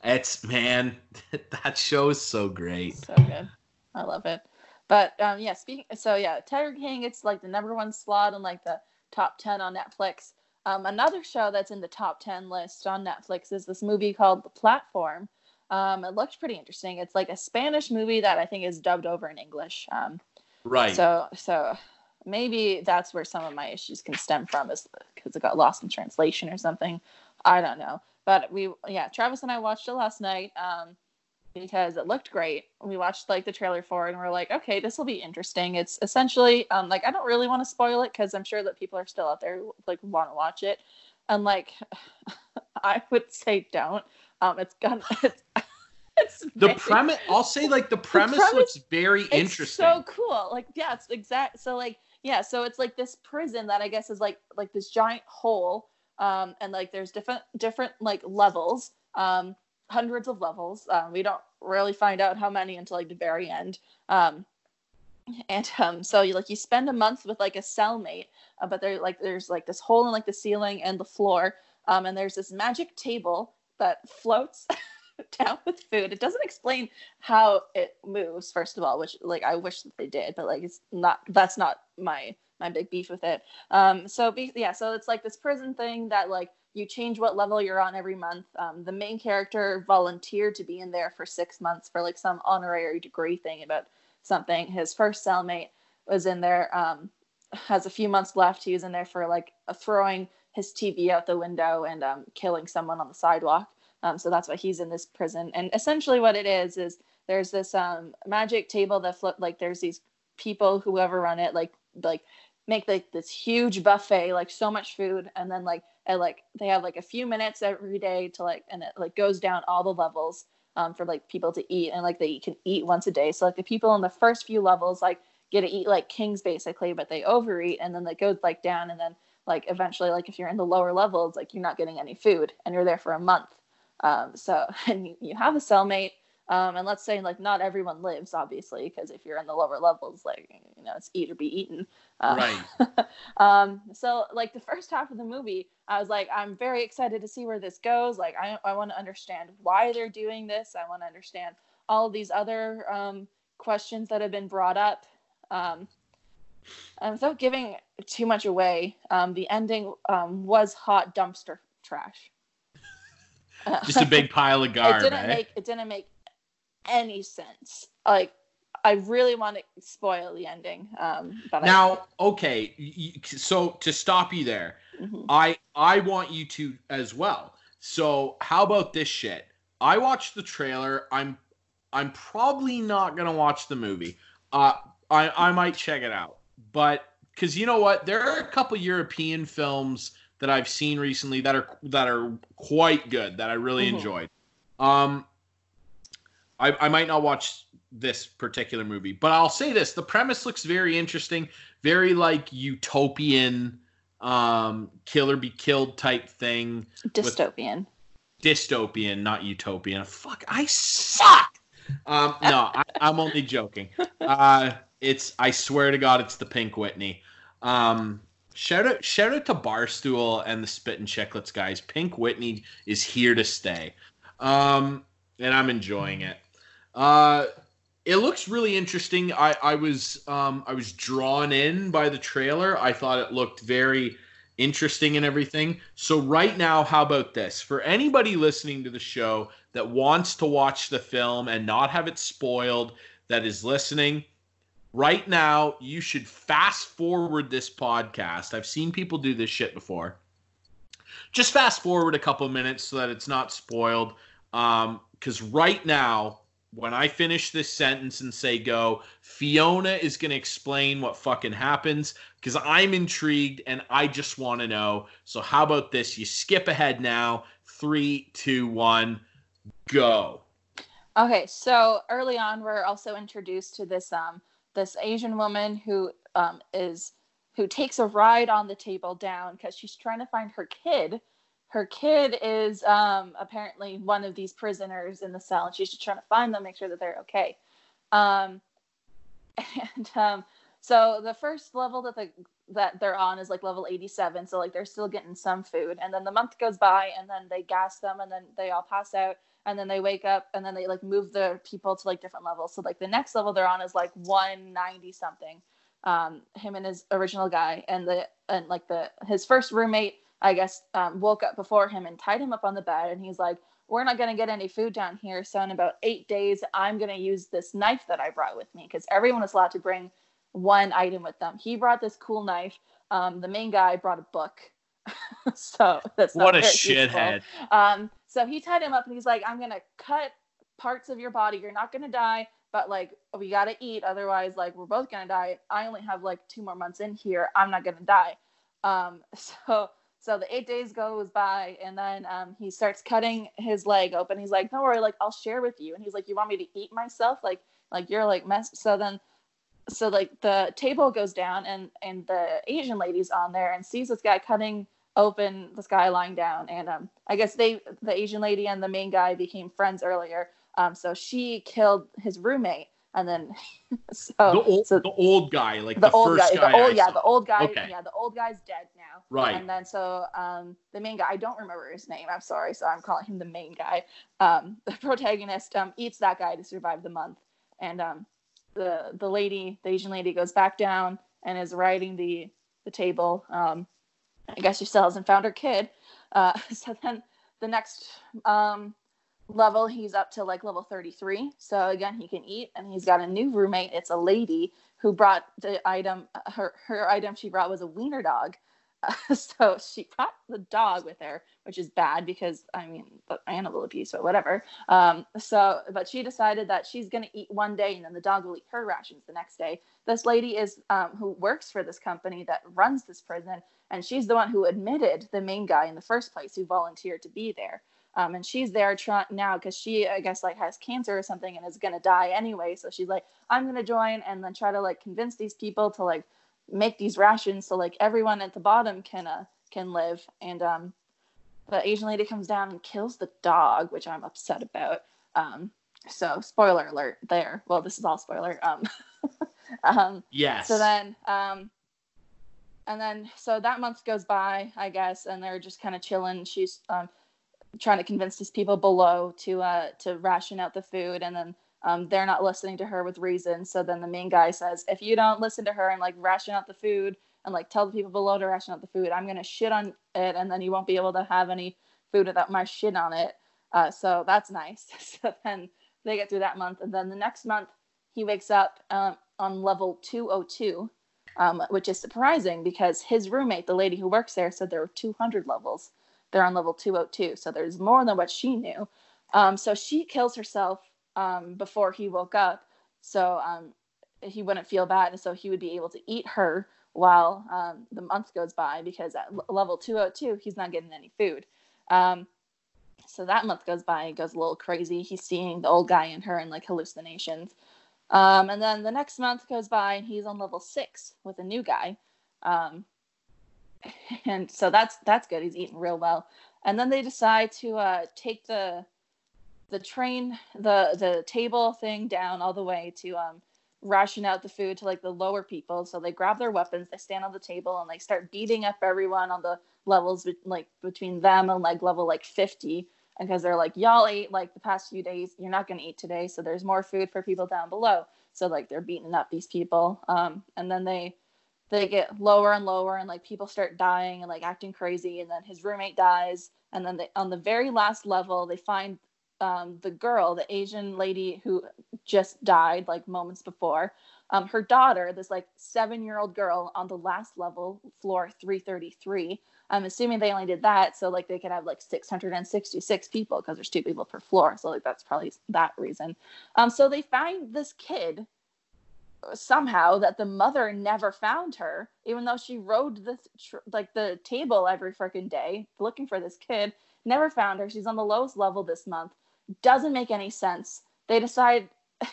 It's man, that show is so great. So good. I love it. But um, yeah, speaking. So yeah, Tiger King. It's like the number one slot on like the top ten on Netflix. Um, another show that's in the top ten list on Netflix is this movie called The Platform. Um, it looks pretty interesting. It's like a Spanish movie that I think is dubbed over in English. Um, Right. so so maybe that's where some of my issues can stem from is because it got lost in translation or something. I don't know. But we yeah, Travis and I watched it last night um, because it looked great. We watched like the trailer for it and we're like, okay, this will be interesting. It's essentially um, like I don't really want to spoil it because I'm sure that people are still out there who, like want to watch it. And like I would say don't. Um, it's gonna it's, it's the premise I'll say like the premise, premise- looks very it's interesting. so cool. Like yeah, it's exact. So like yeah, so it's like this prison that I guess is like like this giant hole, um, and like there's different different like levels, um, hundreds of levels. Um, we don't really find out how many until like the very end. Um, and um, so you like you spend a month with like a cellmate, uh, but there like there's like this hole in like the ceiling and the floor, um, and there's this magic table that floats down with food. It doesn't explain how it moves, first of all, which like I wish that they did, but like it's not that's not my my big beef with it. Um, so be, yeah, so it's like this prison thing that like you change what level you're on every month. Um, the main character volunteered to be in there for six months for like some honorary degree thing about something. His first cellmate was in there, um, has a few months left. He was in there for like throwing his TV out the window and um, killing someone on the sidewalk. Um, so that's why he's in this prison. And essentially, what it is is there's this um, magic table that flip like there's these people whoever run it like like make like this huge buffet like so much food and then like and like they have like a few minutes every day to like and it like goes down all the levels um, for like people to eat and like they can eat once a day. So like the people in the first few levels like get to eat like kings basically but they overeat and then they go like down and then like eventually like if you're in the lower levels like you're not getting any food and you're there for a month. Um, so and you, you have a cellmate um, and let's say like not everyone lives obviously because if you're in the lower levels like you know it's eat or be eaten. Uh, Right. um, so like the first half of the movie i was like i'm very excited to see where this goes. Like i, I want to understand why they're doing this. I want to understand all of these other um, questions that have been brought up. Um, and without giving too much away um, the ending um, was hot dumpster trash. Just a big pile of garbage. it didn't make it didn't make any sense like i really want to spoil the ending um but I, now, okay, y- y- so to stop you there, Mhm. I I want you to as well. So how about this shit? I watched the trailer. I'm I'm probably not gonna watch the movie. Uh, I I might check it out, but because you know what, there are a couple European films that I've seen recently that are that are quite good that I really Mhm. enjoyed. Um, I I might not watch this particular movie, but I'll say this: the premise looks very interesting, very like utopian, um, kill or be killed type thing dystopian dystopian, not utopian. Fuck, I suck. Um, no, I, I'm only joking. Uh, it's I swear to God, it's the Pink Whitney. Um, shout out, shout out to Barstool and the Spittin' Chiclets guys. Pink Whitney is here to stay, um, and I'm enjoying it. Uh, it looks really interesting. I I was um I was drawn in by the trailer. I thought it looked very interesting and everything. So right now, how about this? For anybody listening to the show that wants to watch the film and not have it spoiled, that is listening, right now you should fast forward this podcast. I've seen people do this shit before. Just fast forward a couple minutes so that it's not spoiled. Um, because right now, when I finish this sentence and say go, Fiona is going to explain what fucking happens because I'm intrigued and I just want to know. So, how about this? You skip ahead now. Three, two, one, go. okay so early on we're also introduced to this um this asian woman who um is who takes a ride on the table down because she's trying to find her kid her kid is um apparently one of these prisoners in the cell and she's just trying to find them make sure that they're okay um and um so the first level that the that they're on is like level 87 so like they're still getting some food and then the month goes by and then they gas them and then they all pass out and then they wake up and then they like move the people to like different levels. So like the next level they're on is like 190 something. Um, him and his original guy and the and like the his first roommate I guess um, woke up before him and tied him up on the bed and he's like we're not going to get any food down here so in about eight days i'm going to use this knife that i brought with me because everyone is allowed to bring one item with them he brought this cool knife um, the main guy brought a book so that's What a shithead. Um, so he tied him up and he's like, I'm gonna cut parts of your body. You're not gonna die, but like we gotta eat, otherwise, like we're both gonna die. I only have like two more months in here. I'm not gonna die. Um, so so the eight days goes by and then um, he starts cutting his leg open. He's like, Don't worry, like I'll share with you. And he's like, You want me to eat myself? Like like you're like mess so then so like the table goes down and and the Asian lady's on there and sees this guy cutting open this guy lying down and um i guess they the asian lady and the main guy became friends earlier um so she killed his roommate and then so the old, so the old guy, like the, the, old first guy, guy. the old I yeah saw. the old guy Okay. yeah the old guy's dead Right. and then so um the main guy i don't remember his name i'm sorry so i'm calling him the main guy um the protagonist um eats that guy to survive the month and um the the lady the asian lady goes back down and is riding the the table um I guess she still hasn't found her kid. Uh, so then the next um, level, he's up to like level 33. So again, he can eat, and he's got a new roommate. It's a lady who brought the item. Her her item she brought was a wiener dog. So she brought the dog with her, which is bad because I mean animal abuse, but whatever. Um, so, but she decided that she's gonna eat one day, and then the dog will eat her rations the next day. This lady is um, who works for this company that runs this prison, and she's the one who admitted the main guy in the first place, who volunteered to be there. Um, and she's there now because she, I guess, like has cancer or something and is gonna die anyway. So she's like, I'm gonna join and then try to like convince these people to like make these rations so like everyone at the bottom can uh, can live. And um, the Asian lady comes down and kills the dog, which I'm upset about. Um, so spoiler alert there. Well, this is all spoiler. Um, um, Yes. so then, um, and then so that month goes by, I guess, and they're just kind of chilling. She's um, trying to convince these people below to uh, to ration out the food, and then um, they're not listening to her with reason. So then the main guy says, if you don't listen to her and like ration out the food and like tell the people below to ration out the food, I'm gonna shit on it, and then you won't be able to have any food without my shit on it. Uh, so that's nice. so then they get through that month, and then the next month he wakes up um, on level 202, um, which is surprising because his roommate, the lady who works there, said there were 200 levels. They're on level 202, so there's more than what she knew. Um, so she kills herself um, before he woke up, so um, he wouldn't feel bad, and so he would be able to eat her while um, the month goes by because at level 202 he's not getting any food. Um, so that month goes by, he goes a little crazy. He's seeing the old guy and her in like hallucinations. Um, and then the next month goes by and he's on level six with a new guy. Um, and so that's that's good. He's eating real well. And then they decide to uh, take the the train the the table thing down all the way to um, ration out the food to like the lower people. So they grab their weapons, they stand on the table, and they start beating up everyone on the levels be- like between them and like level like fifty. Because they're like y'all ate like the past few days. You're not going to eat today. So there's more food for people down below. So like they're beating up these people. Um and then they they get lower and lower and like people start dying and like acting crazy. And then his roommate dies. And then they on the very last level they find um, the girl the asian lady who just died like moments before um, her daughter this like seven year old girl on the last level floor 333 i'm assuming they only did that so like they could have like 666 people because there's two people per floor so like that's probably that reason. Um, so they find this kid somehow that the mother never found her even though she rode the tr- like the table every freaking day looking for this kid never found her. She's on the lowest level this month doesn't make any sense. They decide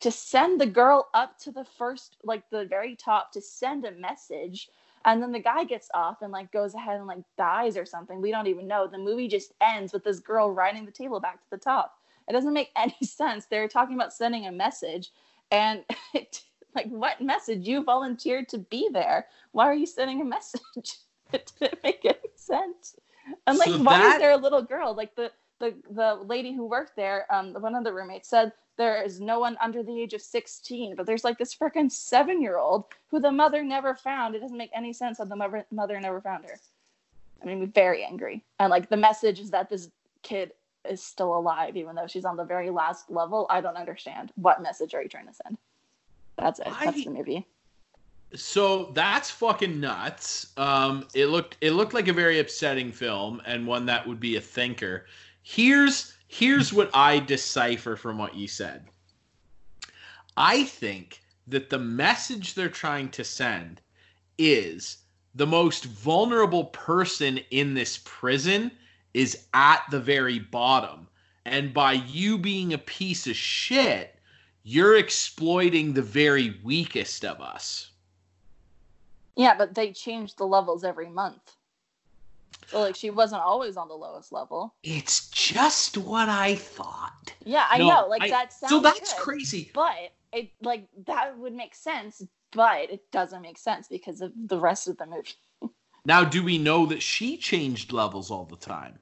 to send the girl up to the first like the very top to send a message. And then the guy gets off and like goes ahead and like dies or something. We don't even know. The movie just ends with this girl riding the table back to the top. It doesn't make any sense. They're talking about sending a message and it, like what message? You volunteered to be there. Why are you sending a message? It didn't make any sense. And like So why that- is there a little girl? Like the the the lady who worked there, um, one of the roommates said there is no one under the age of 16, but there's like this freaking seven year old who the mother never found. It doesn't make any sense that the mother mother never found her. I mean, very angry. And like the message is that this kid is still alive, even though she's on the very last level. I don't understand. What message are you trying to send? That's it. That's the movie. So that's fucking nuts. Um, it looked it looked like a very upsetting film and one that would be a thinker. Here's here's what I decipher from what you said. I think that the message they're trying to send is the most vulnerable person in this prison is at the very bottom. And by you being a piece of shit, you're exploiting the very weakest of us. Yeah, but they change the levels every month. So like she wasn't always on the lowest level. It's just what I thought. Yeah, I No, know. Like I- that sounds so that's good, crazy. But it like that would make sense, but it doesn't make sense because of the rest of the movie. Now, do we know that she changed levels all the time?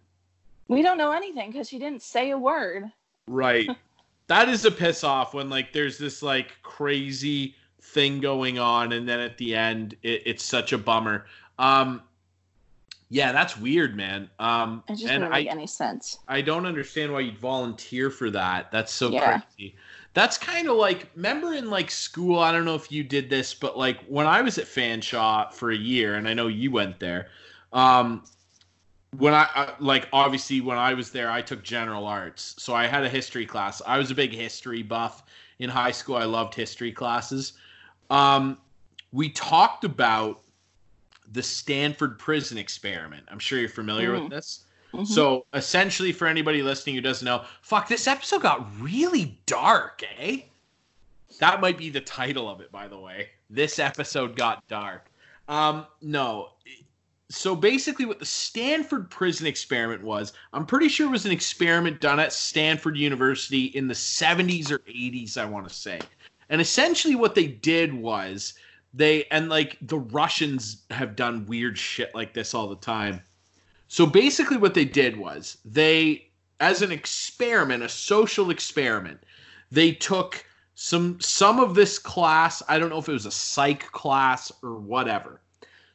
We don't know anything because she didn't say a word. Right. that is a piss off when like there's this like crazy thing going on and then at the end it, it's such a bummer. Um yeah, that's weird, man. Um It just and I make any sense. I don't understand why you'd volunteer for that. That's so Yeah. crazy. That's kind of like remember in like school, I don't know if you did this, but like when I was at Fanshawe for a year and I know you went there. Um when I, I like obviously when I was there, I took general arts. So I had a history class. I was a big history buff in high school. I loved history classes. Um we talked about the Stanford prison experiment. I'm sure you're familiar Mhm. with this. Mhm. So essentially, for anybody listening who doesn't know, fuck, this episode got really dark, eh? That might be the title of it, by the way. This episode got dark. Um, no. So basically, what the Stanford prison experiment was, I'm pretty sure it was an experiment done at Stanford University in the 70s or 80s, I want to say. And essentially, what they did was they, and like the Russians have done weird shit like this all the time. So basically, what they did was they, as an experiment, a social experiment, they took some some of this class. I don't know if it was a psych class or whatever.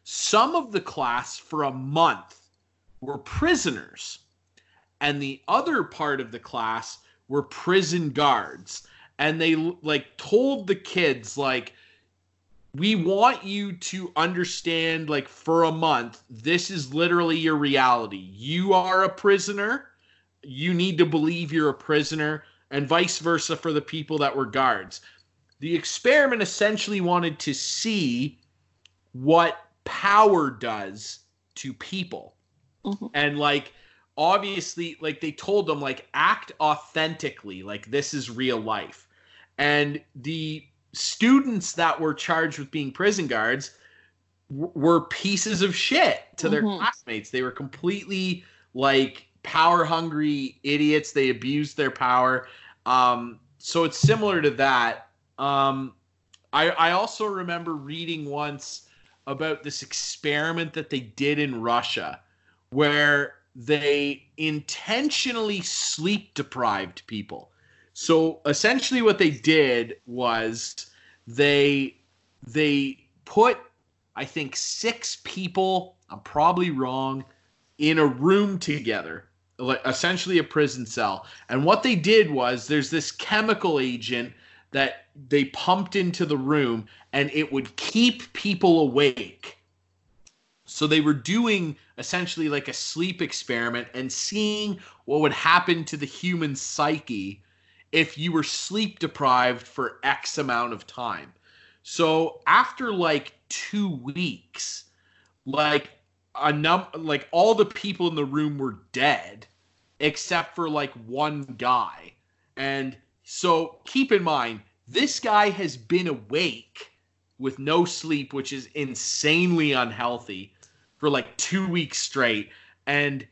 Some of the class for a month were prisoners, and the other part of the class were prison guards. And they like told the kids like we want you to understand like for a month this is literally your reality. You are a prisoner. You need to believe you're a prisoner and vice versa for the people that were guards. The experiment essentially wanted to see what power does to people. Mhm. and like obviously like they told them like act authentically like this is real life. And the students that were charged with being prison guards w- were pieces of shit to their Mhm. classmates. They were completely like power hungry idiots. They abused their power. Um, so it's similar to that. Um, I, I also remember reading once about this experiment that they did in Russia where they intentionally sleep deprived people. So essentially what they did was they they put I think 6 people, I'm probably wrong, in a room together, like essentially a prison cell. And what they did was there's this chemical agent that they pumped into the room and it would keep people awake. So they were doing essentially like a sleep experiment and seeing what would happen to the human psyche if you were sleep deprived for X amount of time. So after like two weeks, like a num like all the people in the room were dead except for like one guy. And so keep in mind, this guy has been awake with no sleep, which is insanely unhealthy for like two weeks straight. And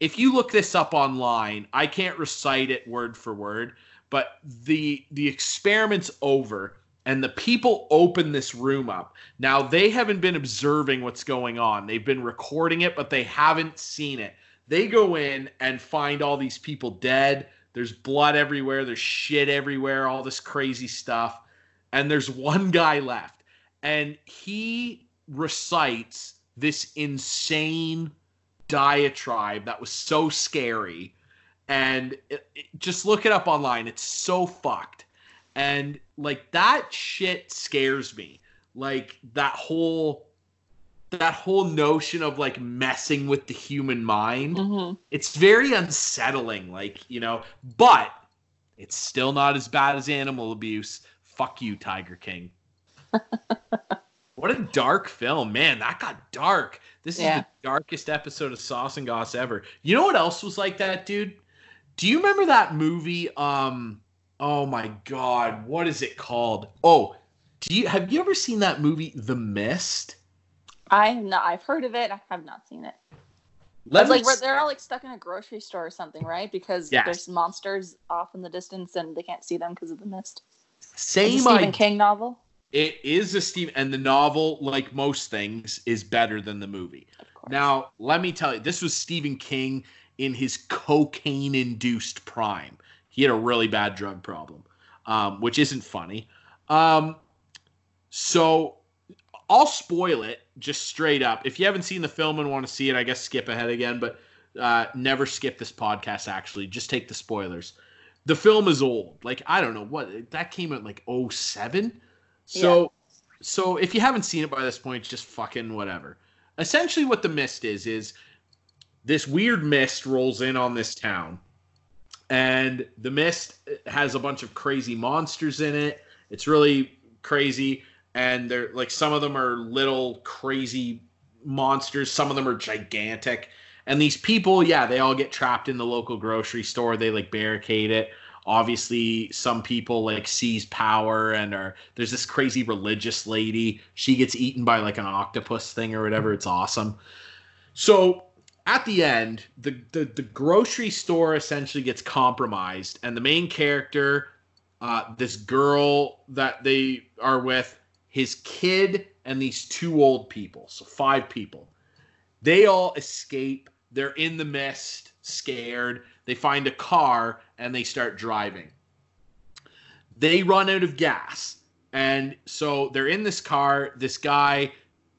if you look this up online, I can't recite it word for word, but the the experiment's over and the people open this room up. Now they haven't been observing what's going on. They've been recording it, but they haven't seen it. They go in and find all these people dead. There's blood everywhere. There's shit everywhere. All this crazy stuff. And there's one guy left. And he recites this insane diatribe that was so scary. And it, it, just look it up online. It's so fucked. And like that shit scares me. Like that whole that whole notion of like messing with the human mind Mhm. it's very unsettling like you know but it's still not as bad as animal abuse fuck you tiger king what a dark film man that got dark this is the darkest episode of sauce and goss ever you know what else was like that dude do you remember that movie um oh my god what is it called oh do you have you ever seen that movie the mist I have not. I've heard of it. I have not seen it. Let It's like s- they're all like stuck in a grocery store or something, right? Because Yes. there's monsters off in the distance and they can't see them because of the mist. It's a same Stephen idea. King novel. It is a Steve, and the novel, like most things, is better than the movie. Now, let me tell you, this was Stephen King in his cocaine-induced prime. He had a really bad drug problem, um, which isn't funny. Um, so I'll spoil it just straight up. If you haven't seen the film and want to see it, I guess skip ahead again. But uh, never skip this podcast. Actually, just take the spoilers. The film is old. Like I don't know what that came out like 07. So so if you haven't seen it by this point, just fucking whatever. Essentially, what the mist is is this weird mist rolls in on this town, and the mist has a bunch of crazy monsters in it. It's really crazy, and they're like some of them are little crazy monsters. Some of them are gigantic. And these people, yeah, they all get trapped in the local grocery store. They like barricade it. Obviously, some people like seize power and are there's this crazy religious lady. She gets eaten by like an octopus thing or whatever. It's awesome. So at the end, the, the the grocery store essentially gets compromised, and the main character, uh, this girl that they are with, his kid, and these two old people, so five people, they all escape. They're in the mist, scared. They find a car and they start driving. They run out of gas, and so they're in this car. This guy,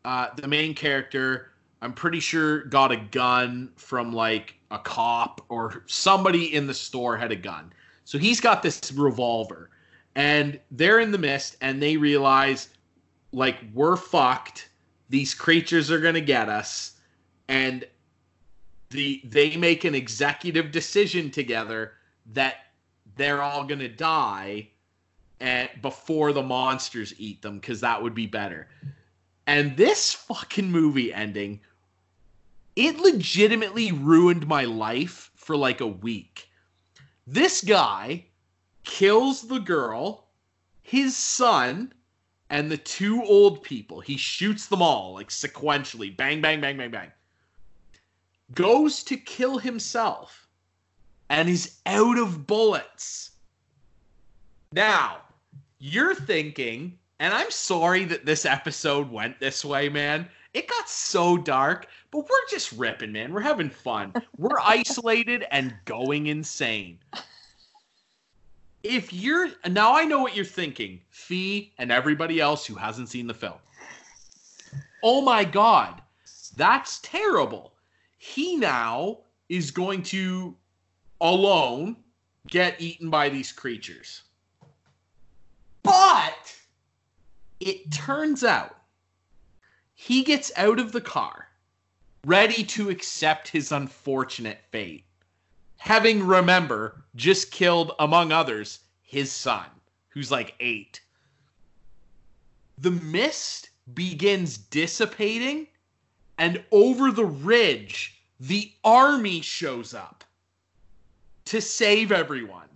uh, the main character, I'm pretty sure got a gun from like a cop or somebody in the store had a gun. So he's got this revolver and they're in the mist and they realize like we're fucked. These creatures are going to get us and the they make an executive decision together that they're all going to die and before the monsters eat them cuz that would be better. And this fucking movie ending it legitimately ruined my life for like a week. This guy kills the girl, his son, and the two old people. He shoots them all like sequentially bang, bang, bang, bang, bang. Goes to kill himself and is out of bullets. Now, you're thinking, and I'm sorry that this episode went this way, man. It got so dark, but we're just ripping, man. We're having fun. We're isolated and going insane. If you're now, I know what you're thinking, Fee and everybody else who hasn't seen the film. Oh my God, that's terrible. He now is going to alone get eaten by these creatures. But it turns out he gets out of the car, ready to accept his unfortunate fate, having, remember, just killed, among others, his son, who's like eight. The mist begins dissipating, and over the ridge, the army shows up to save everyone.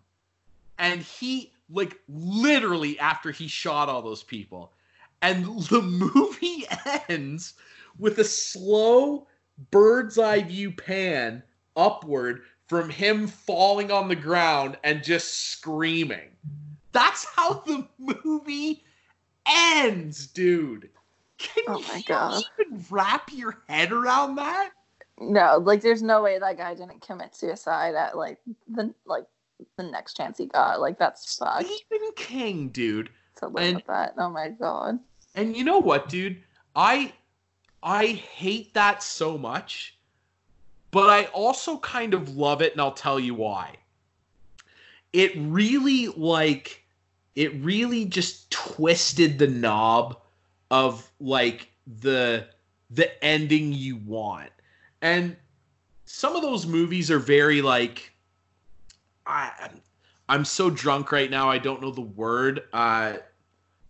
And he, like, literally after he shot all those people, and the movie ends with a slow bird's eye view pan upward from him falling on the ground and just screaming. That's how the movie ends, dude. Can Oh my you God. even wrap your head around that? No, like there's no way that guy didn't commit suicide at like the like the next chance he got. Like that's fucked Stephen King, dude. to live and- with that. Oh my god. And you know what, dude? I I hate that so much, but I also kind of love it, and I'll tell you why. It really like it really just twisted the knob of like the the ending you want. And some of those movies are very like I I'm so drunk right now I don't know the word. Uh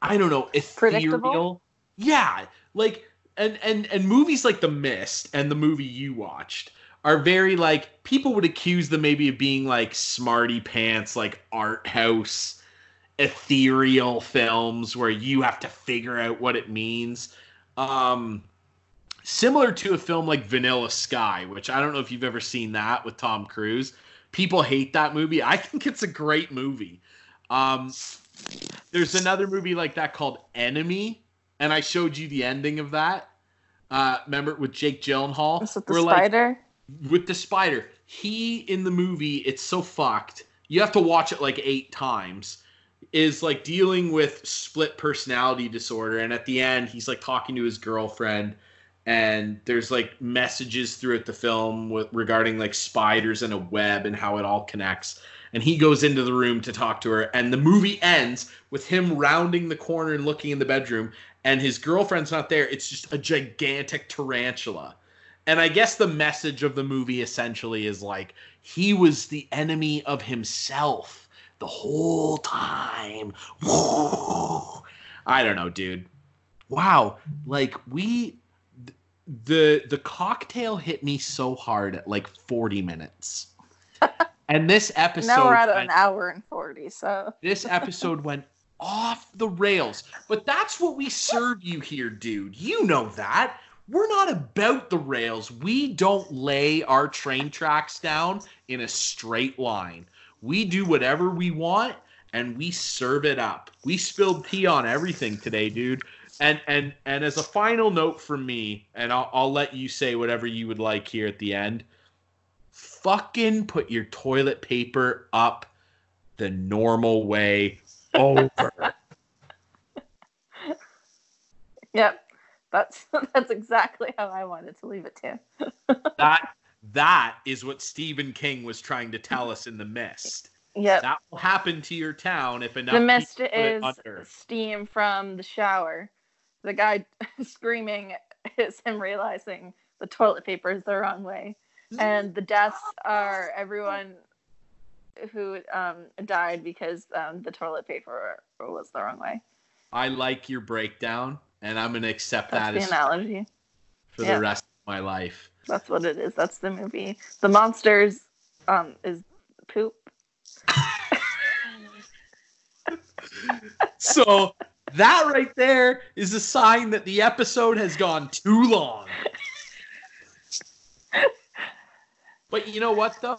I don't know, ethereal. Yeah, like and and and movies like The Mist and the movie you watched are very like people would accuse them maybe of being like smarty pants, like art house, ethereal films where you have to figure out what it means. Um, similar to a film like Vanilla Sky, which I don't know if you've ever seen that with Tom Cruise. People hate that movie. I think it's a great movie. Um, there's another movie like that called Enemy, and I showed you the ending of that. Uh, remember with Jake Gyllenhaal? Is it the Where, like, spider? with the spider. He in the movie, it's so fucked. You have to watch it like eight times. Is like dealing with split personality disorder, and at the end, he's like talking to his girlfriend, and there's like messages throughout the film with, regarding like spiders and a web and how it all connects. And he goes into the room to talk to her, and the movie ends with him rounding the corner and looking in the bedroom, and his girlfriend's not there. It's just a gigantic tarantula. And I guess the message of the movie essentially is like he was the enemy of himself the whole time. I don't know, dude. Wow, like we the the cocktail hit me so hard at like 40 minutes. and this episode Now we're at an went- hour and forty, so this episode went off the rails. But that's what we serve you here, dude. You know that. We're not about the rails. We don't lay our train tracks down in a straight line. We do whatever we want and we serve it up. We spilled tea on everything today, dude. And and and as a final note from me, and I'll, I'll let you say whatever you would like here at the end. Fucking put your toilet paper up the normal way over. yep. That's that's exactly how I wanted to leave it too. that that is what Stephen King was trying to tell us in the mist. Yep. That will happen to your town if enough the mist people put it is steam from the shower. The guy screaming is him realizing the toilet paper is the wrong way, and the deaths are everyone who um, died because um, the toilet paper was the wrong way. I like your breakdown, and I'm gonna accept That's that the as analogy. for yeah. the rest of my life. That's what it is. That's the movie. The monsters um, is poop. So that right there is a sign that the episode has gone too long. But you know what though?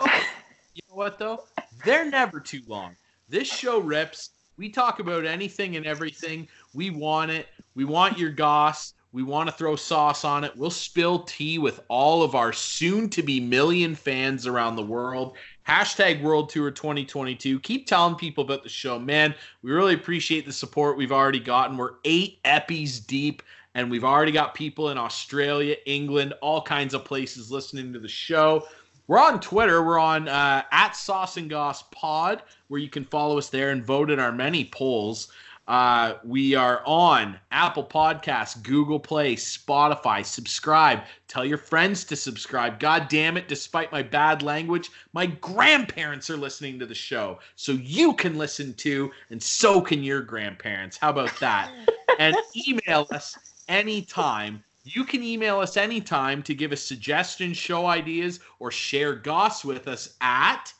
You know what though? They're never too long. This show rips. We talk about anything and everything. We want it. We want your goss. We want to throw sauce on it. We'll spill tea with all of our soon to be million fans around the world. Hashtag World Tour 2022. Keep telling people about the show, man. We really appreciate the support we've already gotten. We're eight epis deep, and we've already got people in Australia, England, all kinds of places listening to the show. We're on Twitter. We're on uh, at Sauce and Goss Pod, where you can follow us there and vote in our many polls. Uh, we are on Apple Podcasts, Google Play, Spotify. Subscribe. Tell your friends to subscribe. God damn it, despite my bad language, my grandparents are listening to the show. So you can listen to, and so can your grandparents. How about that? and email us anytime. You can email us anytime to give us suggestions, show ideas, or share goss with us at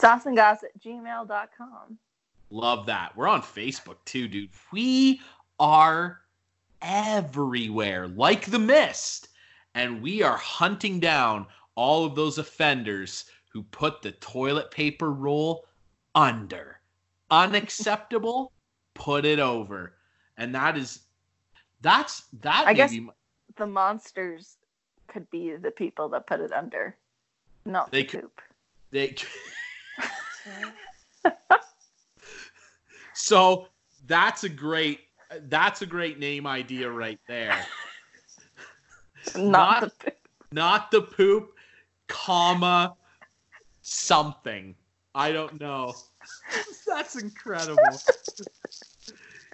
Sauceandgoss at gmail.com. Love that. We're on Facebook too, dude. We are everywhere, like the mist. And we are hunting down all of those offenders who put the toilet paper roll under. Unacceptable, put it over. And that is that's that I guess- The monsters could be the people that put it under, not They the could- poop. They. so that's a great that's a great name idea right there. Not, Not- the poop. Not the poop, comma something. I don't know. That's incredible.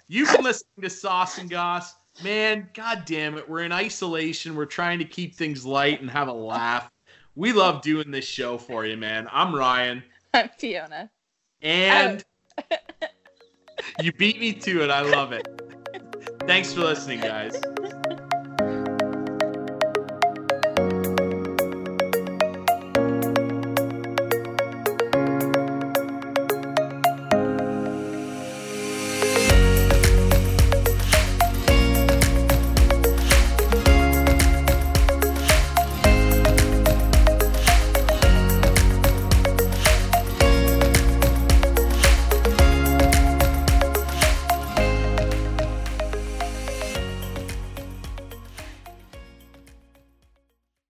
You've been listening to Sauce and Goss. Man, god damn it. We're in isolation. We're trying to keep things light and have a laugh. We love doing this show for you, man. I'm Ryan. I'm Fiona. And oh. you beat me to it. I love it. Thanks for listening, guys.